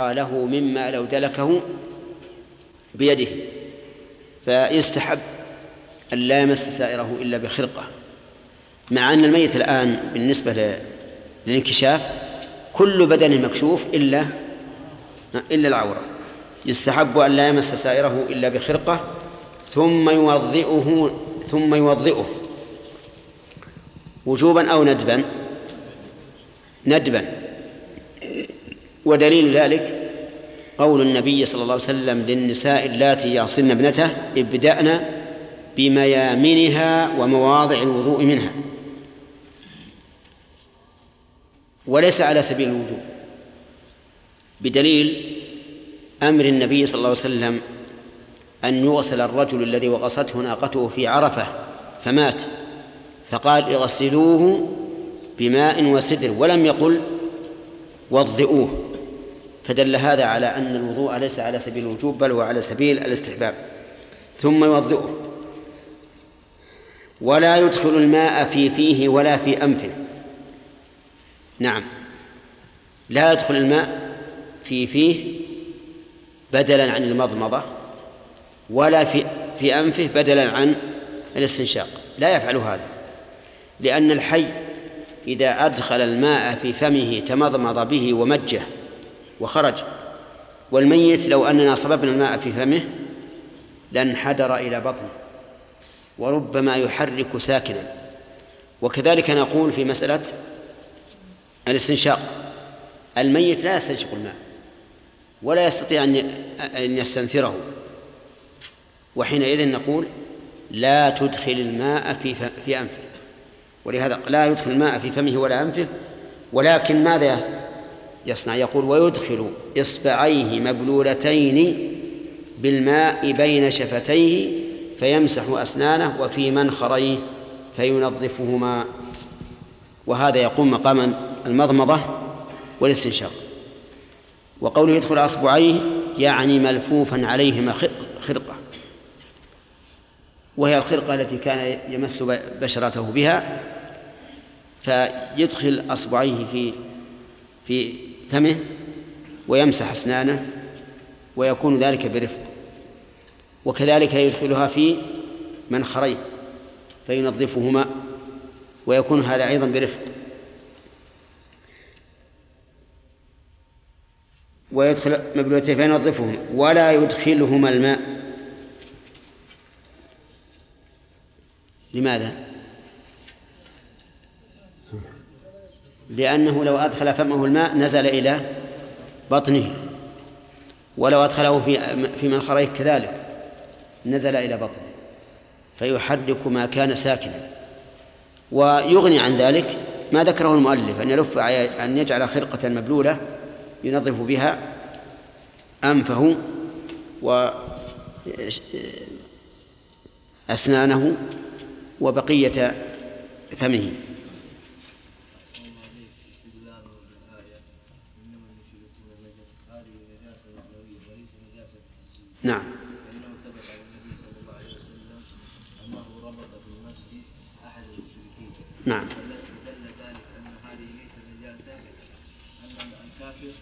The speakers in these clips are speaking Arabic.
له مما لو دلكه بيده فيستحب أن لا يمس سائره إلا بخرقة. مع أن الميت الآن بالنسبة للانكشاف كل بدنه مكشوف إلا إلا العورة. يستحب أن لا يمس سائره إلا بخرقة ثم يوضئه ثم يوضئه. وجوبا أو ندبا؟ ندبا. ودليل ذلك قول النبي صلى الله عليه وسلم للنساء اللاتي يعصن ابنته ابدأن بميامنها ومواضع الوضوء منها. وليس على سبيل الوجوب بدليل أمر النبي صلى الله عليه وسلم أن يغسل الرجل الذي وغصته ناقته في عرفة فمات فقال اغسلوه بماء وسدر ولم يقل وضئوه. فدل هذا على أن الوضوء ليس على سبيل الوجوب بل هو على سبيل الاستحباب. ثم يوضئه. ولا يدخل الماء في فيه ولا في أنفه. نعم. لا يدخل الماء في فيه بدلا عن المضمضة ولا في في أنفه بدلا عن الاستنشاق. لا يفعل هذا. لأن الحي إذا أدخل الماء في فمه تمضمض به ومجه وخرج. والميت لو أننا صببنا الماء في فمه لانحدر إلى بطنه وربما يحرك ساكنا. وكذلك نقول في مسألة الاستنشاق الميت لا يستنشق الماء ولا يستطيع أن يستنثره. وحينئذ نقول لا تدخل الماء في في أنفه. ولهذا لا يدخل الماء في فمه ولا أنفه ولكن ماذا يصنع يقول ويدخل إصبعيه مبلولتين بالماء بين شفتيه فيمسح أسنانه وفي منخريه فينظفهما. وهذا يقوم مقام المضمضة والاستنشاق. وقوله يدخل أصبعيه يعني ملفوفا عليهما خرقة. وهي الخرقة التي كان يمس بشرته بها فيدخل أصبعيه في في فمه ويمسح أسنانه ويكون ذلك برفق. وكذلك يدخلها في منخريه فينظفهما ويكون هذا أيضا برفق. ويدخل مبلوتيه فينظفهما ولا يدخلهما الماء. لماذا؟ لأنه لو أدخل فمه الماء نزل إلى بطنه ولو أدخله في في منخريه كذلك نزل إلى بطنه فيحرك ما كان ساكنا. ويغني عن ذلك ما ذكره المؤلف أن يلف أن يجعل خرقة مبلولة ينظف بها أنفه وأسنانه وبقية فمه. المشركين نعم. ودل ذلك أن هذه ليست نجاسة أن الكافر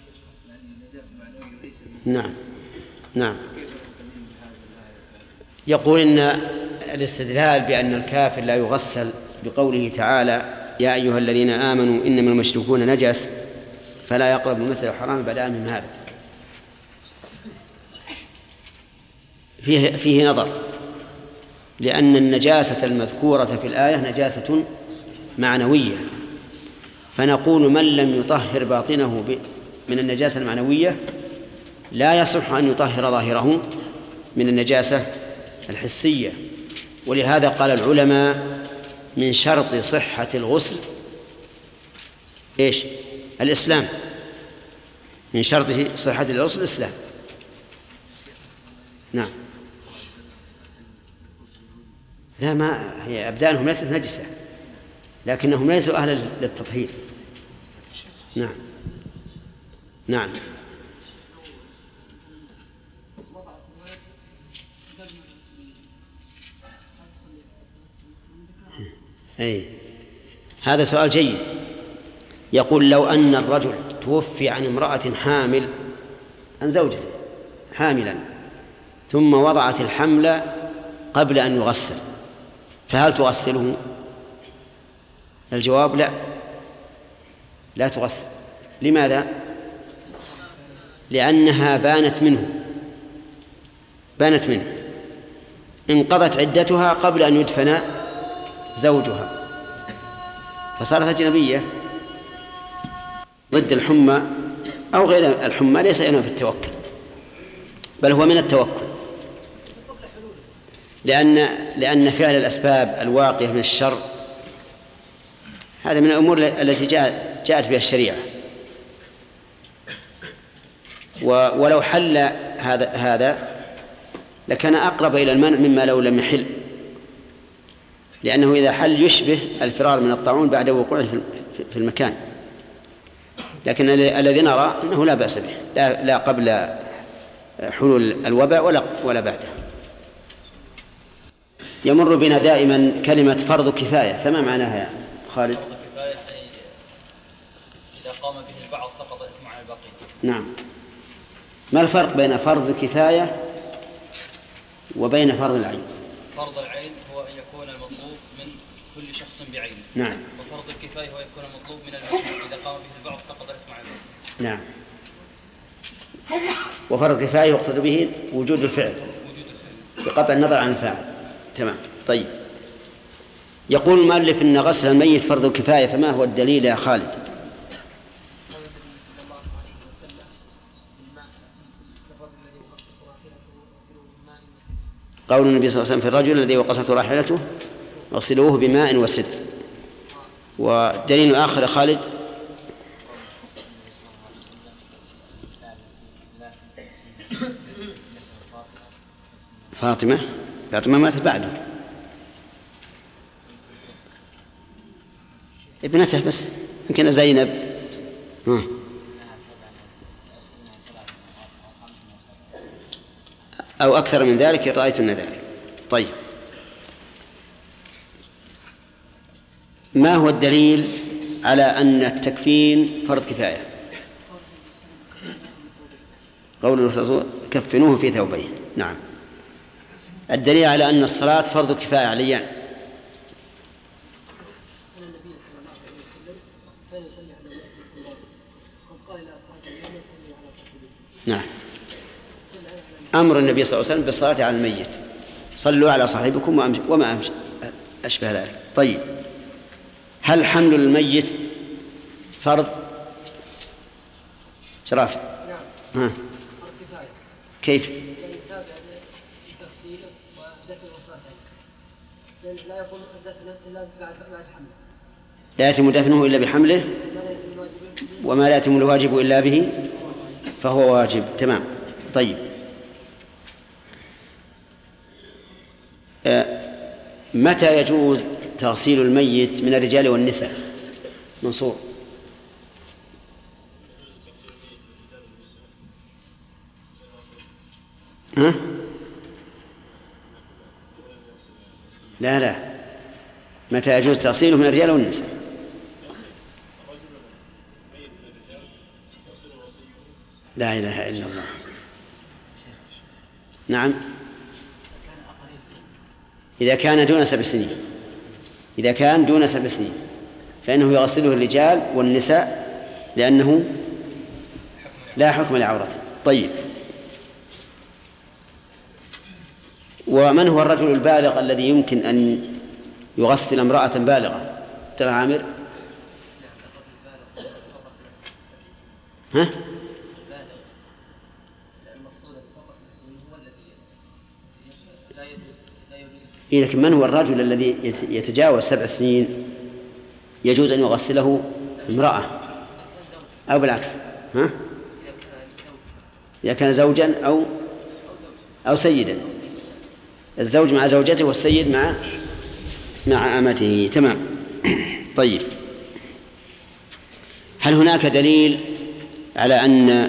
النجاسة معنوية ليس نعم. نعم. يقول إن الاستدلال بأن الكافر لا يغسل بقوله تعالى يا أيها الذين آمنوا إنما المشركون نجس فلا يقرب مثل الحرام بدأ من هذا. فيه, فيه نظر. لأن النجاسة المذكورة في الآية نجاسة معنوية. فنقول من لم يطهر باطنه من النجاسة المعنوية لا يصح أن يطهر ظاهره من النجاسة الحسية. ولهذا قال العلماء من شرط صحة الغسل إيش؟ الإسلام. من شرط صحة الغسل الإسلام. نعم. لا ما هي أبدانهم ليست نجسة لكنهم ليسوا أهلا للتطهير. نعم. نعم. أي. هذا سؤال جيد. يقول لو أن الرجل توفي عن امرأة حامل عن زوجته حاملا ثم وضعت الحمل قبل أن يغسل. فهل تغسله؟ الجواب لا. لا تغسل. لماذا؟ لأنها بانت منه. بانت منه. انقضت عدتها قبل أن يدفن زوجها. فصارت أجنبية. ضد الحمى أو غير الحمى ليس إنه في التوكل بل هو من التوكل. لأن لأن فعل الأسباب الواقية من الشر هذا من الأمور التي جاءت بها الشريعة. ولو حل هذا هذا لكان أقرب إلى المنع مما لو لم يحل. لأنه إذا حل يشبه الفرار من الطاعون بعد وقوعه في المكان. لكن الذي نرى أنه لا بأس به. لا, لا قبل حلول الوباء ولا ولا بعده. يمر بنا دائما كلمة فرض كفاية فما معناها يا خالد؟ فرض كفاية إذا قام به البعض سقط الإثم على البقية نعم. ما الفرق بين فرض كفاية وبين فرض العين؟ فرض العين هو أن يكون المطلوب من كل شخص بعينه نعم. وفرض الكفاية هو يكون المطلوب من المجموع إذا قام به البعض سقط الإثم على البقية نعم. وفرض كفاية يقصد به وجود الفعل. بقطع النظر عن الفاعل. تمام. طيب. يقول المؤلف إن غسل الميت فرض كفاية فما هو الدليل يا خالد؟ قول النبي صلى الله عليه وسلم في الرجل الذي وقصته راحلته اغسلوه بماء وسدر ودليل آخر خالد؟ فاطمة. فاطمة ماتت بعده. ابنته بس يمكن زينب. ها. أو أكثر من ذلك إن رأيتن ذلك. طيب. ما هو الدليل على أن التكفين فرض كفاية؟ قول الرسول كفنوه في ثوبين نعم. الدليل على أن الصلاة فرض كفاية عليان نعم. أمر النبي صلى الله عليه وسلم بالصلاة على الميت. صلوا على صاحبكم وما أشبه ذلك. طيب. هل حمل الميت فرض؟ شراف نعم. ها. كيف؟ لا يتم دفنه إلا بحمله؟ وما لا يتم الواجب إلا به؟ فهو واجب. تمام. طيب. آه، متى يجوز تغسيل الميت من الرجال والنساء؟ منصور. ها؟ لا لا. متى يجوز تغسيله من الرجال والنساء؟ لا إله إلا الله. نعم. إذا كان دون سبع سنين. إذا كان دون سبع سنين. فإنه يغسله الرجال والنساء لأنه لا حكم لعورته. طيب. ومن هو الرجل البالغ الذي يمكن أن يغسل امرأة بالغة ترى عامر ها؟ إيه لكن من هو الرجل الذي يتجاوز سبع سنين يجوز أن يغسله امرأة أو بالعكس ها؟ إذا كان زوجا أو أو سيدا الزوج مع زوجته والسيد مع مع أمته. تمام. طيب. هل هناك دليل على أن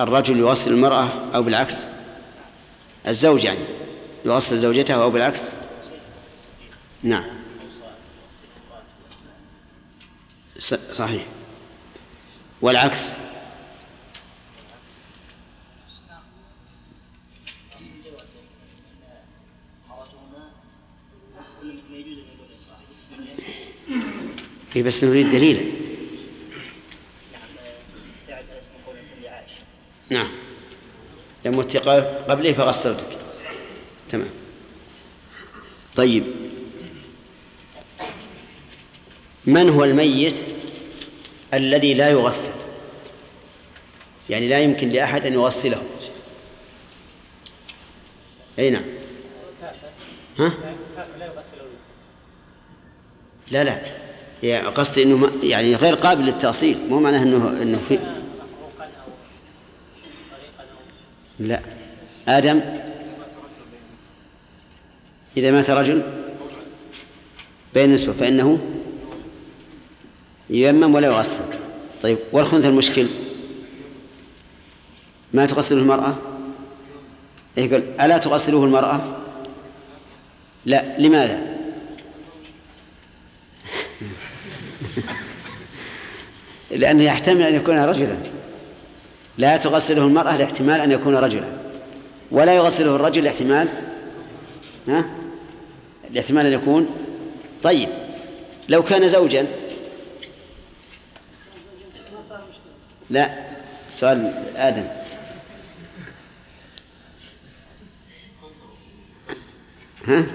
الرجل يغسل المرأة أو بالعكس؟ الزوج يعني يغسل زوجته أو بالعكس؟ نعم. صحيح. والعكس. إيه بس نريد دليلا. نعم. فعل اسم قول سيدي عائشة نعم لم اتقى قبله فغسلتك. تمام. طيب. من هو الميت الذي لا يغسل؟ يعني لا يمكن لأحد أن يغسله. أي نعم. ها؟ لا لا. قصدي إنه يعني غير قابل للتأصيل مو معناه انه إنه في لا. آدم إذا مات رجل بين نسوة فإنه ييمم ولا يغسل. طيب والخنثى المشكل؟ ما تغسله المرأة؟ يقول ألا تغسله المرأة؟ لا. لماذا؟ لأنه يحتمل أن يكون رجلا. لا تغسله المرأة لاحتمال أن يكون رجلا. ولا يغسله الرجل لاحتمال ها؟ لاحتمال أن يكون. طيب لو كان زوجا. لا سؤال آدم. ها؟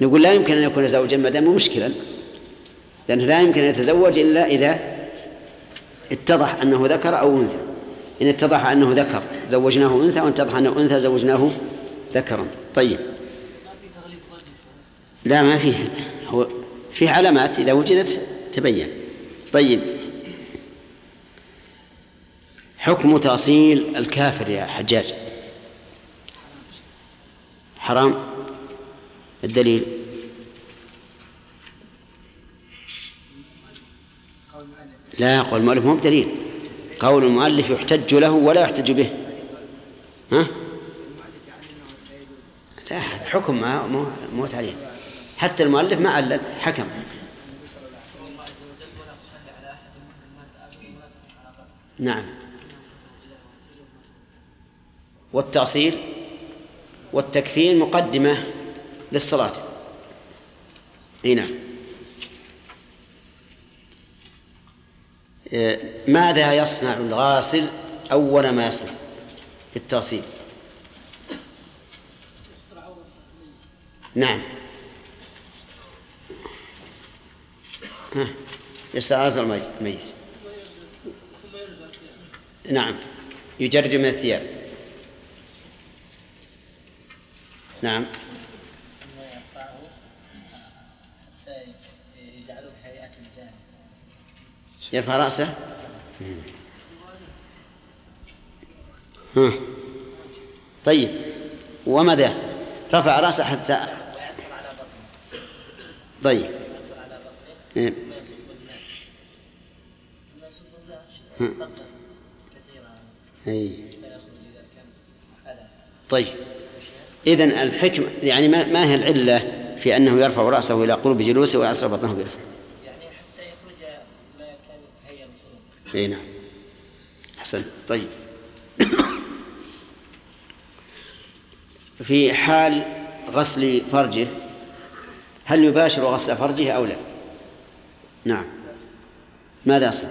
نقول لا يمكن أن يكون زوجا ما دام مشكلا. لأنه لا يمكن أن يتزوج إلا إذا اتضح أنه ذكر أو أنثى. إن اتضح أنه ذكر زوجناه أنثى وإن اتضح أنه أنثى زوجناه ذكرا. طيب. لا ما فيه. هو فيه علامات إذا وجدت تبين. طيب. حكم تأصيل الكافر يا حجاج. حرام. الدليل. لا قول المؤلف مو بدليل. قول المؤلف يحتج له ولا يحتج به. ها؟ لا حكم ما مو مو تعليل. حتى المؤلف ما علل حكم. نعم. والتأصيل والتكفير مقدمة للصلاة. إي نعم. ماذا يصنع الغاسل؟ أول ما يصنع في التأصيل نعم. ها يستعاذ الميت. نعم. يجرد من الثياب. نعم. يرفع رأسه؟ ها. طيب. وماذا؟ رفع رأسه حتى طيب. إيه. أي. حدث طيب. إذن الحكمة يعني ما, هي العلة في أنه يرفع رأسه إلى قرب جلوسه ويعصر بطنه برفق يعني حتى يخرج ما كان هيا الخروج اي نعم. احسن طيب. في حال غسل فرجه هل يباشر غسل فرجه أو لا؟ نعم. ماذا يصنع؟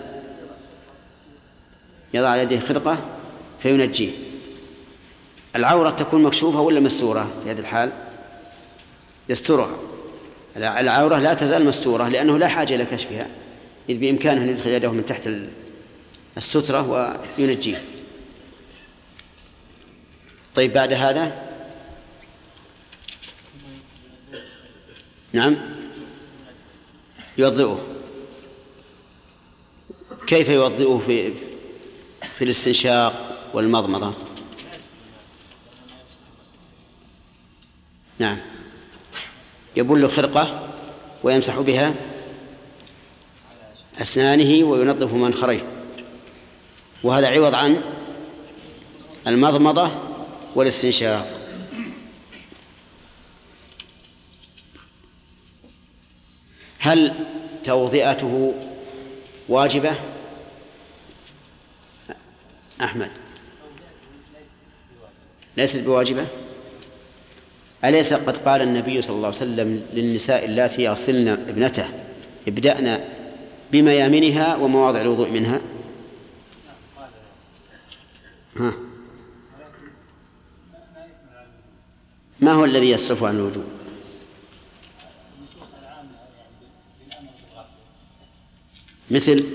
يضع يديه خرقة فينجيه. العورة تكون مكشوفة ولا مستورة في هذه الحال؟ يسترها. العورة لا تزال مستورة لأنه لا حاجة إلى كشفها إذ بإمكانه أن يدخل يده من تحت السترة وينجيه طيب بعد هذا؟ نعم. يوضئه. كيف يوضئه في في الاستنشاق والمضمضة؟ نعم. يبل خرقة ويمسح بها أسنانه وينظف منخريه وهذا عوض عن المضمضة والاستنشاق. هل توضئته واجبة؟ أحمد. ليست بواجبة؟ أليس قد قال النبي صلى الله عليه وسلم للنساء اللاتي يغسلن ابنته ابدأنا بميامنها ومواضع الوضوء منها؟ ها. ما هو الذي يصرف عن الوضوء مثل؟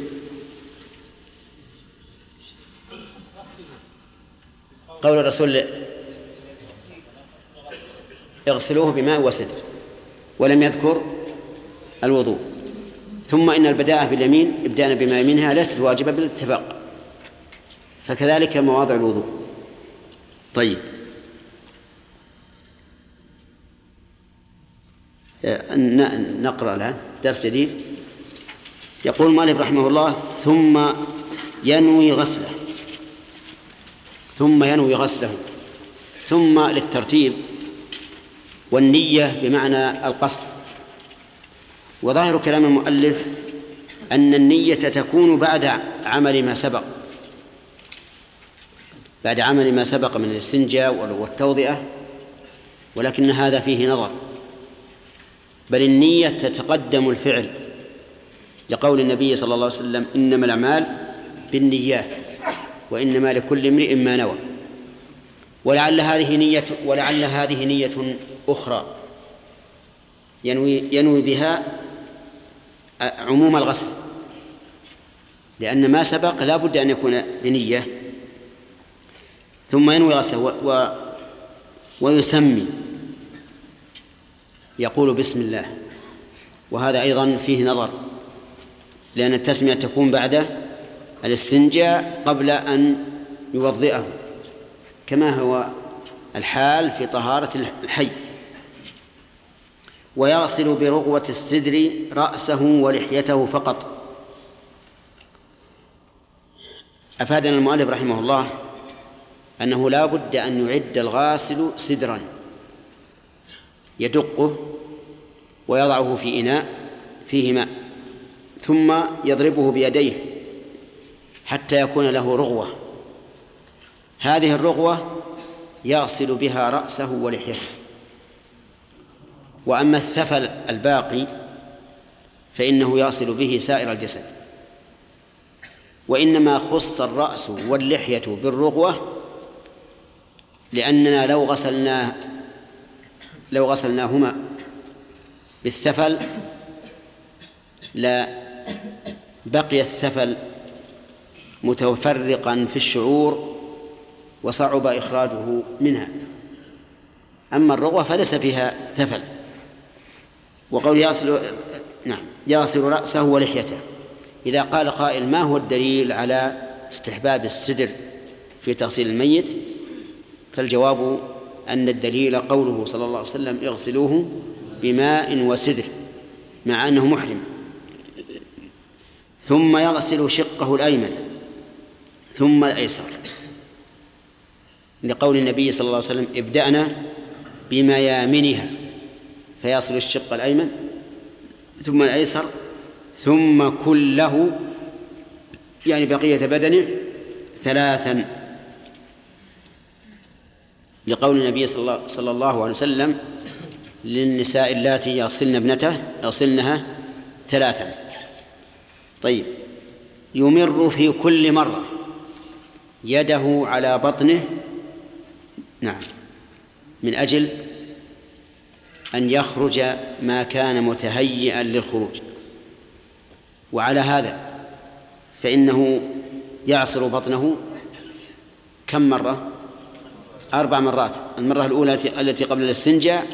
قول الرسول اغسلوه بماء وسدر ولم يذكر الوضوء. ثم إن البداءة باليمين إبداء بما يمينها ليست واجبة بالاتفاق فكذلك مواضع الوضوء. طيب. نقرأ الآن درس جديد. يقول مالك رحمه الله ثم ينوي غسله. ثم ينوي غسله. ثم للترتيب والنية بمعنى القصد. وظاهر كلام المؤلف أن النية تكون بعد عمل ما سبق. بعد عمل ما سبق من الاستنجاء والتوضئة ولكن هذا فيه نظر. بل النية تتقدم الفعل لقول النبي صلى الله عليه وسلم إنما الأعمال بالنيات وإنما لكل امرئ ما نوى. ولعل هذه نية ولعل هذه نية أخرى ينوي ينوي بها عموم الغسل. لأن ما سبق لا بد أن يكون بنية ثم ينوي غسله و, و ويسمي. يقول بسم الله. وهذا أيضا فيه نظر. لأن التسمية تكون بعد الاستنجاء قبل أن يوضئه. كما هو الحال في طهارة الحي. ويغسل برغوة السدر رأسه ولحيته فقط. أفادنا المؤلف رحمه الله أنه لا بد أن يعد الغاسل سدرا يدقه ويضعه في إناء فيه ماء ثم يضربه بيديه حتى يكون له رغوة. هذه الرغوة يغسل بها رأسه ولحيته وأما الثفل الباقي فإنه يغسل به سائر الجسد. وإنما خص الرأس واللحية بالرغوة لأننا لو غسلناه لو غسلناهما بالثفل لا بقي الثفل متفرقا في الشعور وصعب إخراجه منها. أما الرغوة فليس فيها ثفل وقول يغسل نعم يغسل رأسه ولحيته. إذا قال قائل ما هو الدليل على استحباب السدر في تغسيل الميت؟ فالجواب أن الدليل قوله صلى الله عليه وسلم اغسلوه بماء وسدر مع أنه محرم. ثم يغسل شقه الأيمن ثم الأيسر. لقول النبي صلى الله عليه وسلم ابدأنا بميامنها فيصل الشق الأيمن ثم الأيسر ثم كله يعني بقية بدنه ثلاثا لقول النبي صلى الله عليه وسلم للنساء اللاتي يغسلن ابنته يغسلنها ثلاثا. طيب. يمر في كل مرة يده على بطنه. نعم. من أجل أن يخرج ما كان متهيئا للخروج. وعلى هذا فإنه يعصر بطنه كم مرة؟ أربع مرات. المرة الأولى التي قبل الاستنجاء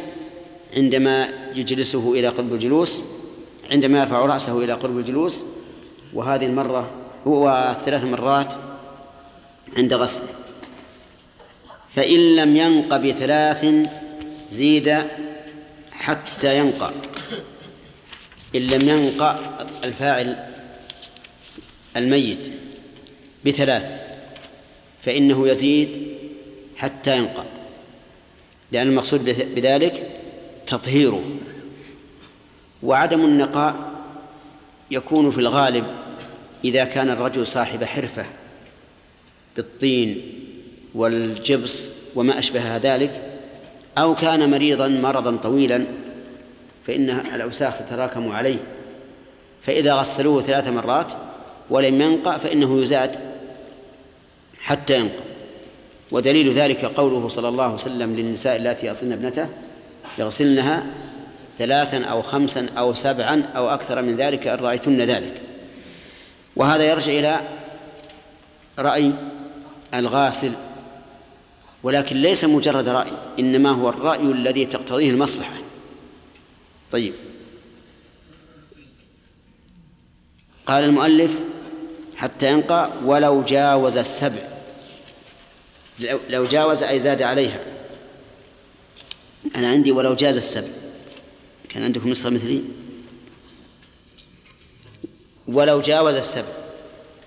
عندما يجلسه إلى قرب الجلوس عندما يرفع رأسه إلى قرب الجلوس. وهذه المرة هو ثلاث مرات عند غسله. فإن لم ينق بثلاث زيد حتى ينقى. إن لم ينقى الفاعل الميت بثلاث فإنه يزيد حتى ينقى لأن المقصود بذلك تطهيره وعدم النقاء يكون في الغالب إذا كان الرجل صاحب حرفة بالطين والجبس وما أشبه ذلك أو كان مريضا مرضا طويلا فإن الأوساخ تتراكم عليه. فإذا غسلوه ثلاث مرات ولم ينقع فإنه يزاد حتى ينقع ودليل ذلك قوله صلى الله عليه وسلم للنساء اللاتي يصلن ابنته يغسلنها ثلاثا أو خمسا أو سبعا أو أكثر من ذلك إن رأيتن ذلك. وهذا يرجع إلى رأي الغاسل ولكن ليس مجرد رأي إنما هو الرأي الذي تقتضيه المصلحة. طيب. قال المؤلف حتى ينقى ولو جاوز السبع. لو جاوز أي زاد عليها. أنا عندي ولو جاز السبع. كان عندكم نسخة مثلي؟ ولو جاوز السبع.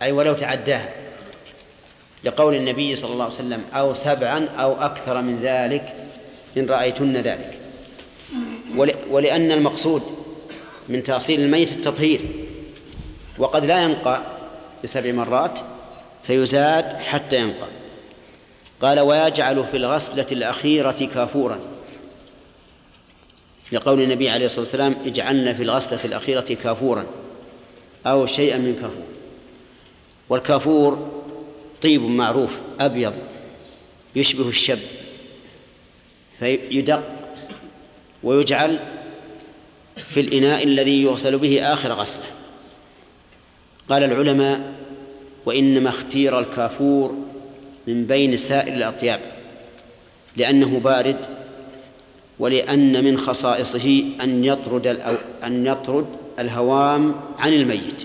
أي ولو تعداها. لقول النبي صلى الله عليه وسلم أو سبعا أو أكثر من ذلك إن رأيتن ذلك. ولأن المقصود من تأصيل الميت التطهير. وقد لا ينقى بسبع مرات فيزاد حتى ينقى. قال ويجعل في الغسلة الأخيرة كافورا. لقول النبي عليه الصلاة والسلام اجعلنا في الغسلة الأخيرة كافورا. أو شيئا من كافور. والكافور طيب معروف أبيض يشبه الشب. فيدق ويجعل في الإناء الذي يغسل به آخر غسلة. قال العلماء وإنما اختير الكافور من بين سائر الأطياب لأنه بارد ولأن من خصائصه أن يطرد أن يطرد الهوام عن الميت.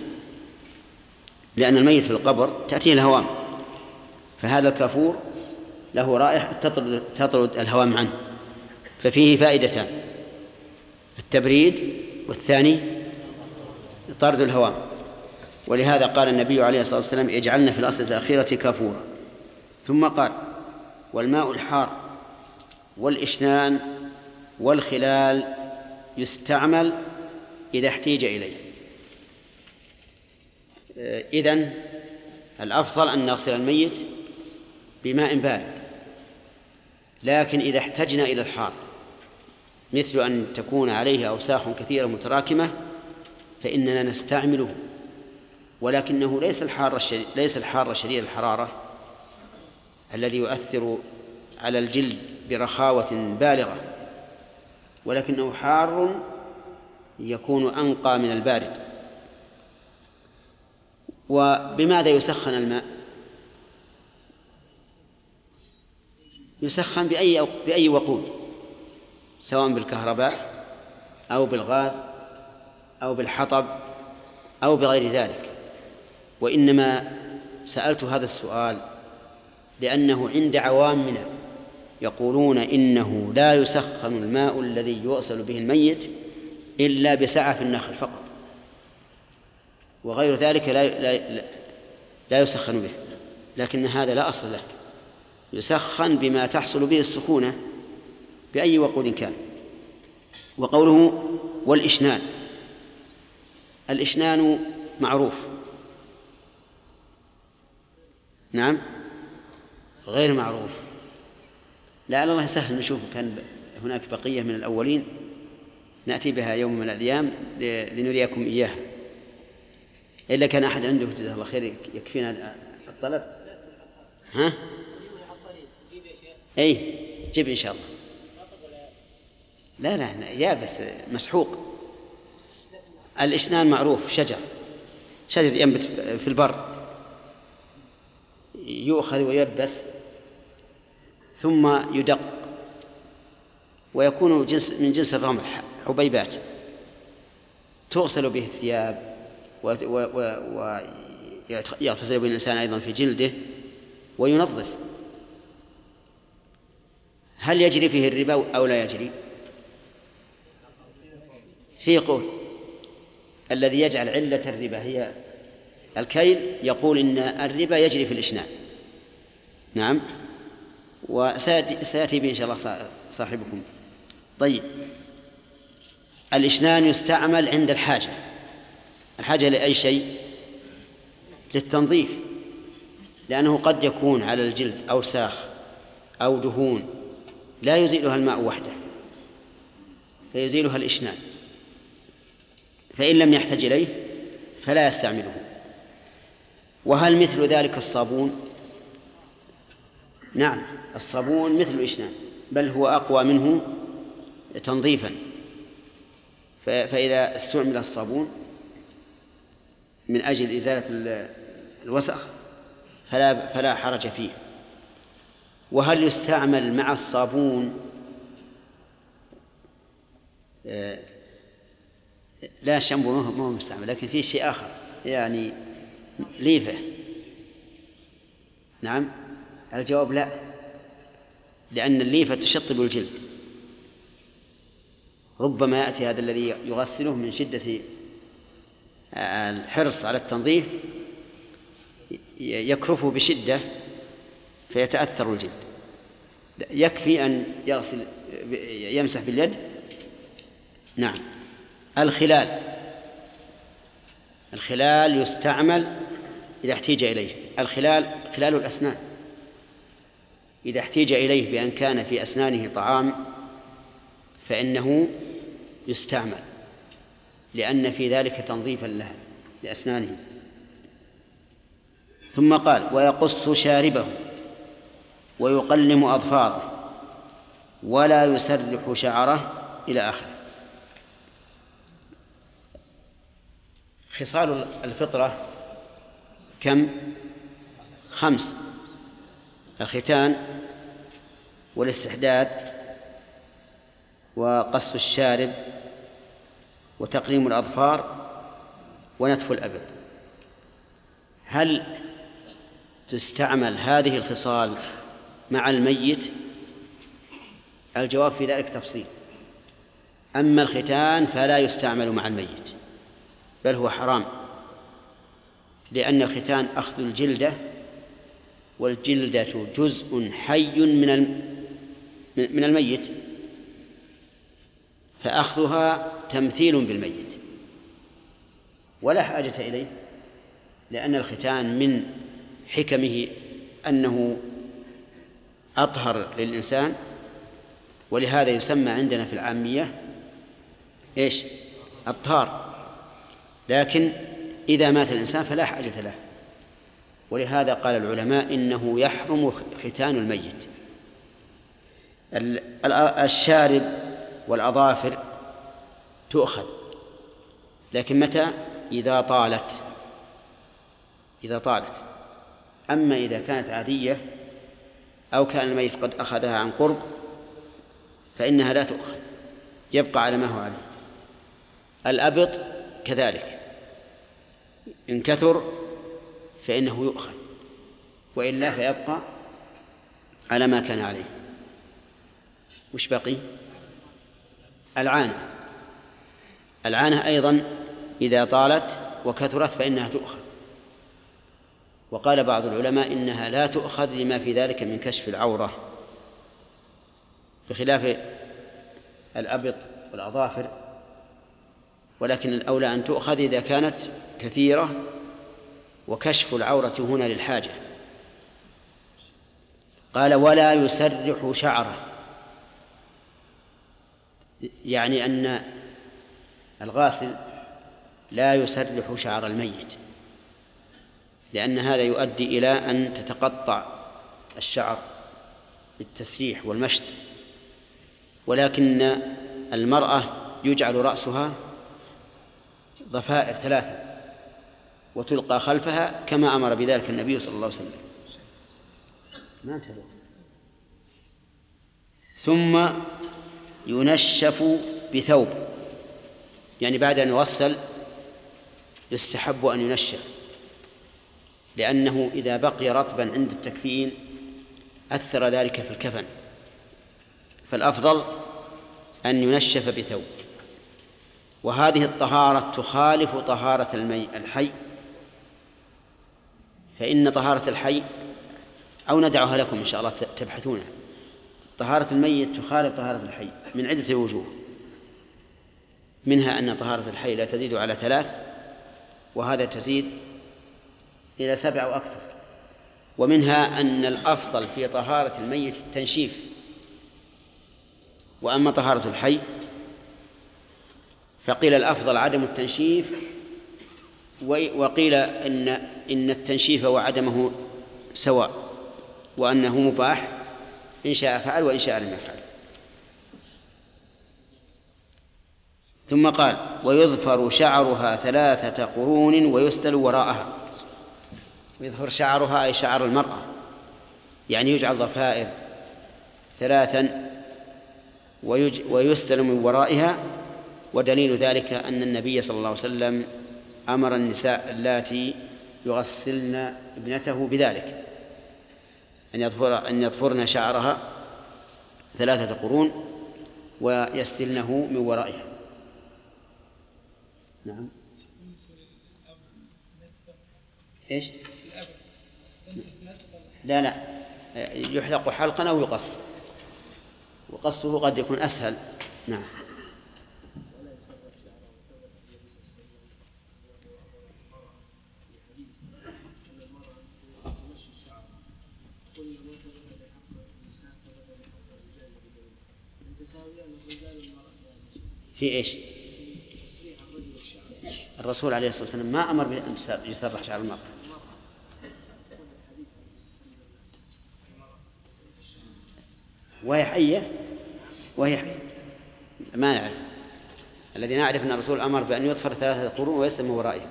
لأن الميت في القبر تأتيه الهوام فهذا الكافور له رائحة تطرد, تطرد الهوام عنه ففيه فائدتان التبريد والثاني طرد الهوام. ولهذا قال النبي عليه الصلاة والسلام اجعلنا في الأصل الأخيرة كافورا. ثم قال والماء الحار والإشنان والخلال يستعمل إذا احتيج إليه. إذن الأفضل أن نغسل الميت بماء بارد لكن إذا احتجنا إلى الحار مثل أن تكون عليه أوساخ كثيرة متراكمة فإننا نستعمله ولكنه ليس الحار ليس الحار شديد الحرارة الذي يؤثر على الجلد برخاوة بالغة ولكنه حار يكون أنقى من البارد. وبماذا يسخن الماء؟ يسخن بأي بأي وقود؟ سواء بالكهرباء أو بالغاز أو بالحطب أو بغير ذلك. وإنما سألت هذا السؤال لأنه عند عوامنا يقولون إنه لا يسخن الماء الذي يغسل به الميت إلا بسعة النخل فقط. وغير ذلك لا, لا, لا يسخن به. لكن هذا لا أصل له. يسخن بما تحصل به السخونة بأي وقود كان. وقوله والإشنان. الإشنان معروف. نعم؟ غير معروف. لعل الله يسهل نشوف كان هناك بقية من الأولين نأتي بها يوم من الأيام لنريكم إياها. إلا كان أحد عنده جزاه الله خير يكفينا الطلب. ها؟ أي جيب إن شاء الله. لا لا يابس مسحوق. الإشنان معروف شجر. شجر ينبت في البر. يؤخذ ويلبس. ثم يدق ويكون جنس من جنس الرمل حبيبات. تغسل به الثياب ويغتسل به الإنسان أيضا في جلده وينظف. هل يجري فيه الربا أو لا يجري؟ في قول الذي يجعل علة الربا هي الكيل يقول إن الربا يجري في الإشنان نعم. وسيأتي به إن شاء الله صاحبكم. طيب. الإشنان يستعمل عند الحاجة. الحاجة لأي شيء؟ للتنظيف. لأنه قد يكون على الجلد أوساخ أو دهون. لا يزيلها الماء وحده. فيزيلها الإشنان. فإن لم يحتج إليه فلا يستعمله. وهل مثل ذلك الصابون؟ نعم الصابون مثل الإشنان بل هو أقوى منه تنظيفا. فإذا استعمل الصابون من أجل إزالة الوسخ فلا فلا حرج فيه. وهل يستعمل مع الصابون؟ آه، لا شامبو ما هو مستعمل لكن فيه شيء آخر يعني ليفة. نعم؟ الجواب لا. لأن الليفة تشطب الجلد. ربما يأتي هذا الذي يغسله من شدة الحرص على التنظيف يكرفه بشدة فيتأثر الجلد. يكفي أن يغسل يمسح باليد؟ نعم. الخلال. الخلال يستعمل إذا احتيج إليه. الخلال خلال الأسنان. إذا احتيج إليه بأن كان في أسنانه طعام فإنه يستعمل لأن في ذلك تنظيفا له لأسنانه. ثم قال ويقص شاربه ويقلم أظفاره ولا يسرح شعره إلى آخره. خصال الفطرة كم؟ خمس. الختان والاستحداد وقص الشارب وتقليم الأظفار ونتف الأبد. هل تستعمل هذه الخصال مع الميت؟ الجواب في ذلك تفصيل. أما الختان فلا يستعمل مع الميت بل هو حرام لأن الختان أخذ الجلدة والجلدة جزء حي من من الميت. فأخذها تمثيل بالميت. ولا حاجة إليه لأن الختان من حكمه أنه أطهر للإنسان. ولهذا يسمى عندنا في العامية إيش؟ الطهار لكن إذا مات الإنسان فلا حاجة له. ولهذا قال العلماء إنه يحرم ختان الميت. الشارب والأظافر تؤخذ لكن متى؟ إذا طالت. إذا طالت. أما إذا كانت عادية أو كان الميت قد أخذها عن قرب فإنها لا تؤخذ. يبقى على ما هو عليه. الأبط كذلك. إن كثر فإنه يؤخذ وإلا فيبقى على ما كان عليه. وش بقي؟ العانة. العانة أيضا إذا طالت وكثرت فإنها تؤخذ. وقال بعض العلماء إنها لا تؤخذ لما في ذلك من كشف العورة. بخلاف الأبط والأظافر ولكن الأولى أن تؤخذ إذا كانت كثيرة وكشف العورة هنا للحاجة. قال ولا يسرح شعره. يعني أن الغاسل لا يسرح شعر الميت لأن هذا يؤدي إلى أن تتقطع الشعر بالتسريح والمشط. ولكن المرأة يجعل رأسها ضفائر ثلاثة وتلقى خلفها كما أمر بذلك النبي صلى الله عليه وسلم. ما ثم ينشف بثوب. يعني بعد أن يغسل يستحب أن ينشف. لأنه إذا بقي رطبا عند التكفين أثر ذلك في الكفن. فالأفضل أن ينشف بثوب. وهذه الطهارة تخالف طهارة الحي. فإن طهارة الحي أو ندعها لكم إن شاء الله تبحثونها طهارة الميت تخالف طهارة الحي من عدة وجوه. منها أن طهارة الحي لا تزيد على ثلاث وهذا تزيد إلى سبع أو أكثر. ومنها أن الأفضل في طهارة الميت التنشيف. وأما طهارة الحي فقيل الأفضل عدم التنشيف وقيل إن إن التنشيف وعدمه سواء وأنه مباح إن شاء فعل وإن شاء لم يفعل. ثم قال ويظفر شعرها ثلاثة قرون ويستل وراءها. يظفر شعرها أي شعر المرأة. يعني يجعل ضفائر ثلاثا ويستل من ورائها. ودليل ذلك أن النبي صلى الله عليه وسلم أمر النساء اللاتي يغسلن ابنته بذلك. أن يظفر أن يظفرن شعرها ثلاثة قرون ويستلنه من ورائها. نعم. إيش؟ لا لا. يحلق حلقا أو يقص. وقصه قد يكون أسهل. نعم. في إيش؟ الرسول عليه الصلاة والسلام ما أمر بأن يسرح شعر المرأة. وهي حية؟ وهي حية. ما نعرف. الذي نعرف أن الرسول أمر بأن يظفر ثلاثة قرون ويسلم ورائه.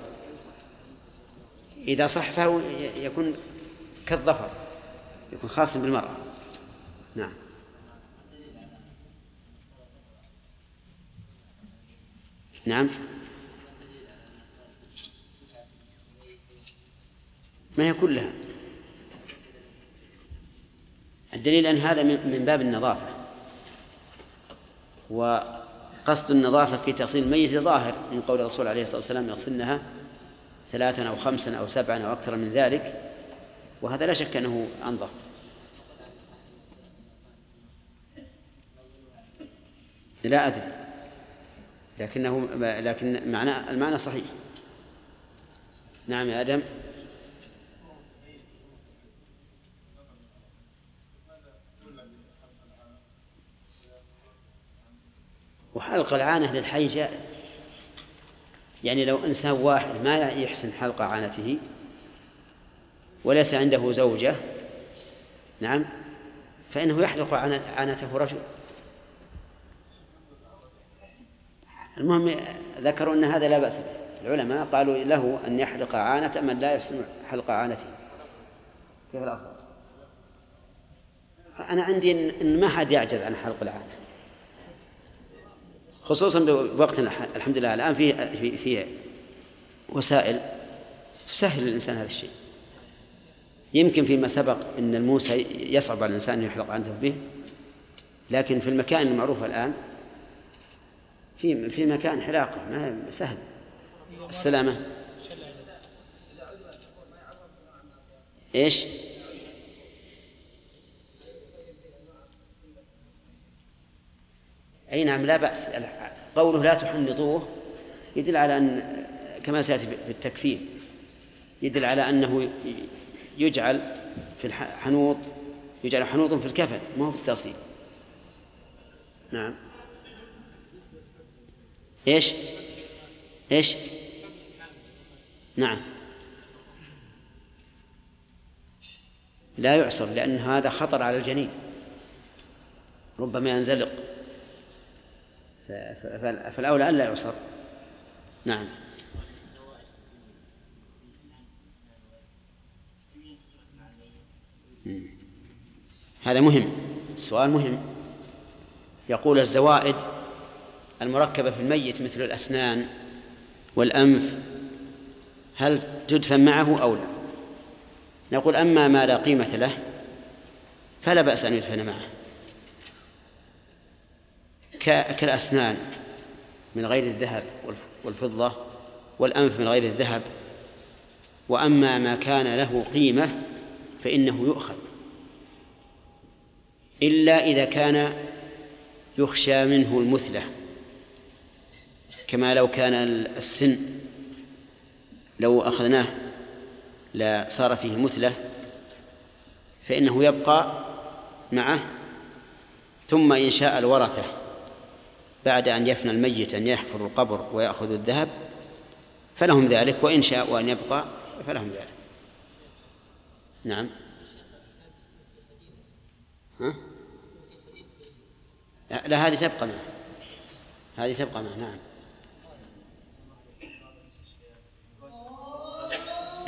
إذا صح فهو يكون كالظفر يكون خاص بالمرأة. نعم. نعم. ما هي كلها؟ الدليل أن هذا من باب النظافة. وقصد النظافة في تغسيل الميت ظاهر من قول الرسول عليه الصلاة والسلام يغسلنها ثلاثا أو خمسا أو سبعا أو أكثر من ذلك. وهذا لا شك أنه أنظف. لا أدري. لكنه لكن معنى المعنى صحيح. نعم يا آدم. وحلق العانة للحي جائز يعني لو إنسان واحد ما يحسن حلق عانته وليس عنده زوجة نعم فإنه يحلق عانته رجل. المهم ذكروا أن هذا لا بأس به. العلماء قالوا له أن يحلق عانة من لا يحسن حلق عانته. كيف الأفضل أنا عندي أن ما حد يعجز عن حلق العانة. خصوصا بوقتنا الحمد لله الآن في في في وسائل تسهل الإنسان هذا الشيء. يمكن فيما سبق أن الموسى يصعب على الإنسان أن يحلق عنه به لكن في المكان المعروف الآن في في مكان حلاقة ما سهل. السلامة. إيش؟ أي نعم لا بأس. قوله لا تحنطوه يدل على أن كما سيأتي في التكفير يدل على أنه يجعل في الحنوط يجعل حنوط في الكفن ما هو في التصيب نعم. إيش؟ إيش؟ نعم. لا يعصر لأن هذا خطر على الجنين. ربما ينزلق. فالأولى أن لا يعصر نعم. هذا مهم. السؤال مهم. يقول الزوائد المركبة في الميت مثل الأسنان والأنف هل تدفن معه أو لا؟ نقول أما ما لا قيمة له فلا بأس أن يدفن معه. كالأسنان من غير الذهب والفضة والأنف من غير الذهب. وأما ما كان له قيمة فإنه يؤخذ. إلا إذا كان يخشى منه المثلة. كما لو كان السن لو أخذناه لا صار فيه مثلة فإنه يبقى معه ثم إن شاء الورثة بعد أن يفنى الميت أن يحفر القبر ويأخذ الذهب فلهم ذلك وإن شاءوا أن يبقى فلهم ذلك. نعم. ها؟ لا هذه تبقى معه. هذه تبقى معه نعم.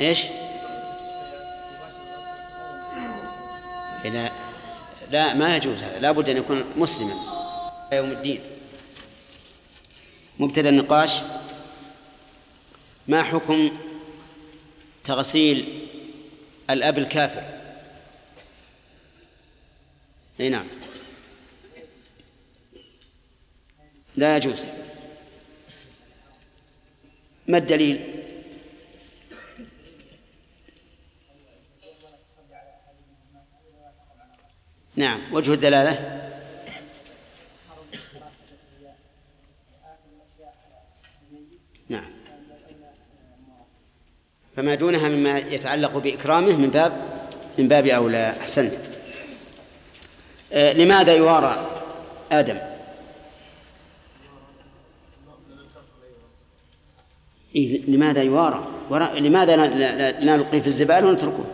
إيش؟ لا لا ما يجوز هذا. لابد أن يكون مسلما. يوم الدين. مبتدأ النقاش. ما حكم تغسيل الأب الكافر؟ أي نعم. لا يجوز. ما الدليل؟ نعم وجه الدلالة؟ نعم. فما دونها مما يتعلق بإكرامه من باب من باب أولى. أحسنت. آه لماذا يوارى آدم؟ إيه لماذا يوارى؟ لماذا لا نلقيه في الزبالة ونتركه؟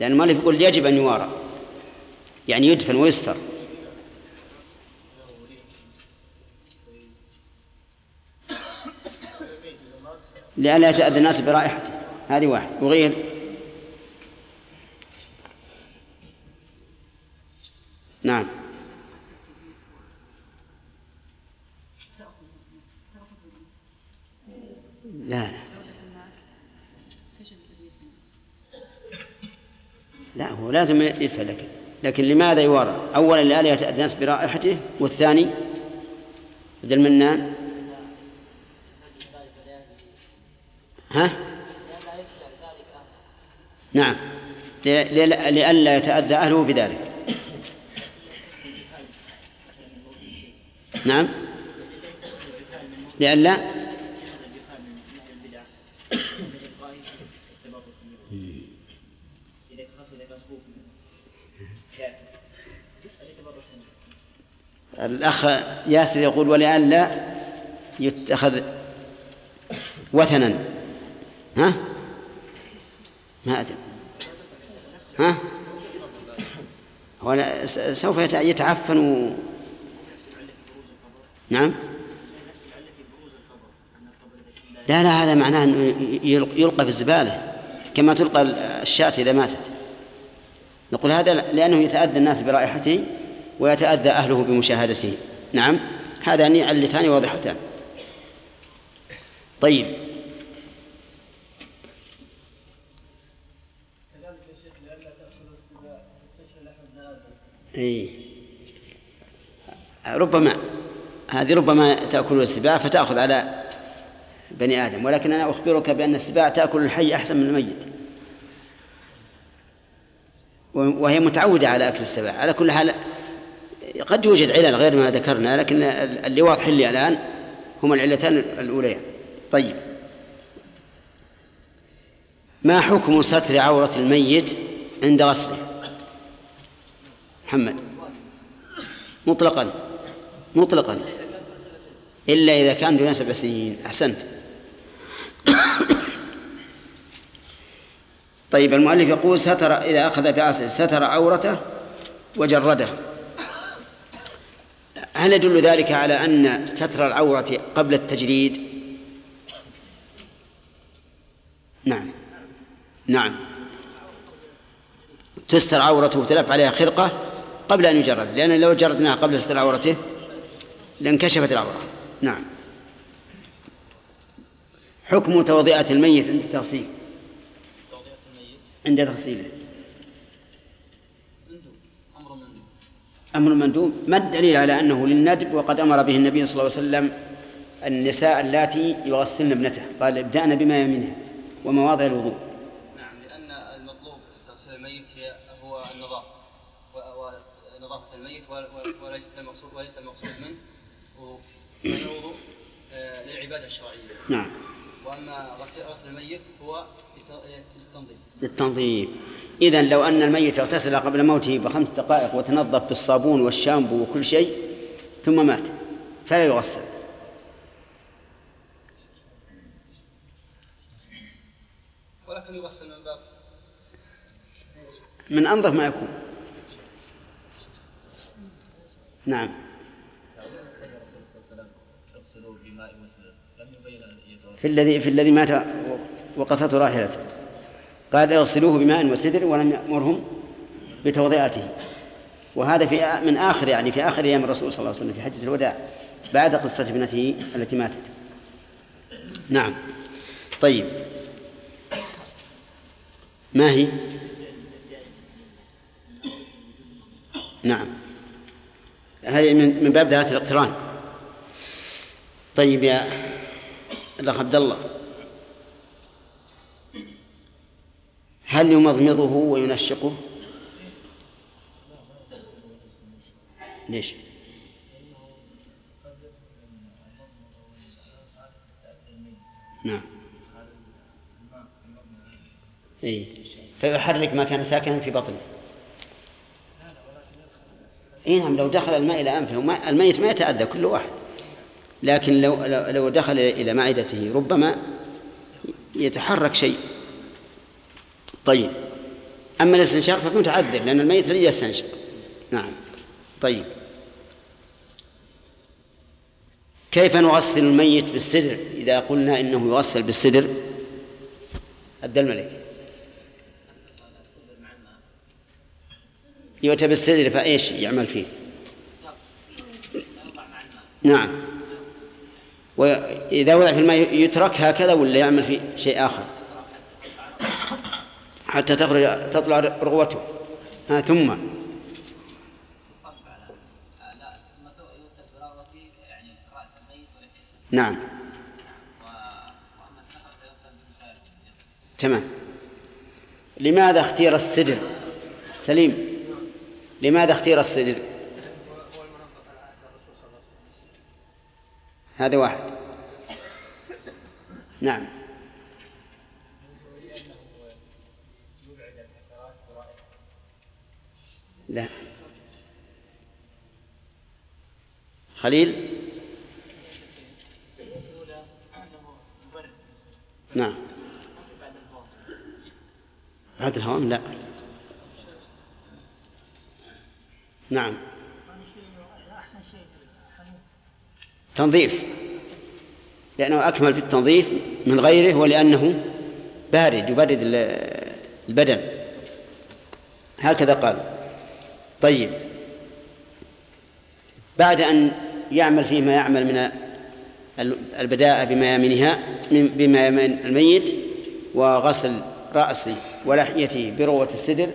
لأن المؤلف يقول يجب أن يوارى. يعني يدفن ويستر. لئلا يتأذى الناس برائحته. هذه واحد. وغير؟ نعم. لا. لا هو لازم يدفع لكن لكن لماذا يورى أولا يتأذى الناس برائحته والثاني بدل منان ها؟ نعم. لئلا يتأذى أهله بذلك. نعم. لئلا؟ الأخ ياسر يقول ولئلا يتخذ وثنا. ها؟ ما أدري. ها؟ هو سوف يتعفن. و... نعم. لا لا هذا معناه أنه يلقى في الزبالة كما تلقى الشاة إذا ماتت. نقول هذا لأنه يتأذى الناس برائحته ويتأذى أهله بمشاهدته. نعم. هذان علتان واضحتان. طيب. إيه. ربما هذه ربما تأكل السباع فتأخذ على بني آدم ولكن أنا أخبرك بأن السباع تأكل الحي أحسن من الميت. وهي متعودة على أكل السباع على كل حال قد يوجد علل غير ما ذكرنا لكن اللي واضح لي الآن هما العلتان الأوليان طيب. ما حكم ستر عورة الميت عند غسله؟ محمد. مطلقا. مطلقا. إلا إذا كان دون سبع سنين أحسنت. طيب المؤلف يقول ستر إذا أخذ بعصر ستر عورته وجرده. هل يدل ذلك على أن ستر العورة قبل التجريد؟ نعم. نعم. تستر عورته وتلف عليها خرقة قبل أن يجرد لأن لو جردناها قبل ستر عورته لانكشفت العورة. نعم. حكم توضئة الميت عند التغسيل. عند تغسيله. أمر مندوب. ما الدليل على أنه للندب؟ وقد أمر به النبي صلى الله عليه وسلم النساء اللاتي يغسلن ابنته. قال ابدأن بما يمينها ومواضع الوضوء. نعم لأن المطلوب في تغسيل الميت هو النظافة. ونظافة الميت وليس المقصود وليس المقصود منه. الوضوء آه، للعبادة الشرعية. نعم. وأما غسل الميت هو للتنظيف إذا لو أن الميت اغتسل قبل موته بخمس دقائق وتنظف بالصابون والشامبو وكل شيء ثم مات. فلا يغسل. ولكن يغسل من باب. من أنظف ما يكون. نعم. في الذي في الذي مات وقصته راحلته. قال اغسلوه بماء وسدر ولم يأمرهم بتوضئته. وهذا في من آخر يعني في آخر أيام الرسول صلى الله عليه وسلم في حجة الوداع بعد قصة ابنته التي ماتت. نعم. طيب. ما هي؟ نعم. هذه من باب ذات الاقتران. طيب يا الأخ عبد الله. هل يمضمضه وينشقه؟ ليش؟ نعم. إيه فيحرك ما كان ساكنا في بطنه. إيه نعم لو دخل الماء إلى أنفه الميت ما يتأذى كل واحد. لكن لو لو دخل إلى معدته ربما يتحرك شيء. طيب. أما الاستنشاق فيكون تعذب لأن الميت لن يستنشق. نعم. طيب. كيف نغسل الميت بالسدر إذا قلنا إنه يغسل بالسدر عبد الملك. يؤتى بالسدر فإيش يعمل فيه؟ نعم. وإذا وضع في الماء يترك هكذا ولا يعمل فيه شيء آخر؟ حتى تخرج تطلع رغوته ها ثم. نعم. تمام. لماذا اختير السدر سليم. لماذا اختير السدر هذا واحد. نعم. لا. خليل؟ نعم. بعد الهوام لا. نعم. تنظيف. لأنه أكمل في التنظيف من غيره ولأنه بارد يبرد البدن. هكذا قال. طيب. بعد أن يعمل فيه ما يعمل من البداءة بميامنها بميامن الميت وغسل رأسه ولحيته بروة السدر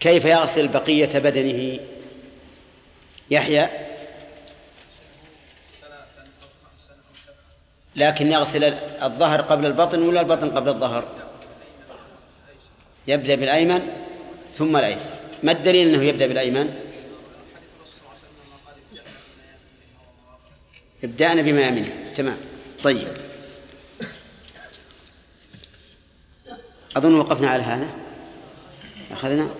كيف يغسل بقية بدنه؟ يحيى؟ لكن يغسل الظهر قبل البطن ولا البطن قبل الظهر؟ يبدأ بالأيمن؟ ثم الأيسر ما الدليل أنه يبدأ بالأيمن ابدأنا بما يمنه. تمام. طيب. أظن وقفنا على هذا. أخذنا؟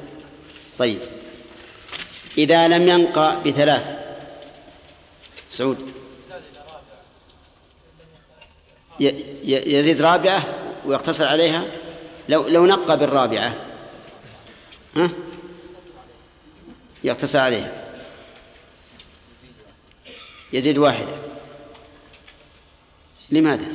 طيب. إذا لم ينقى بثلاث. سعود. يزيد رابعة ويقتصر عليها؟ لو لو نقى بالرابعة. ها؟ يقتصر عليها يزيد واحدة لماذا؟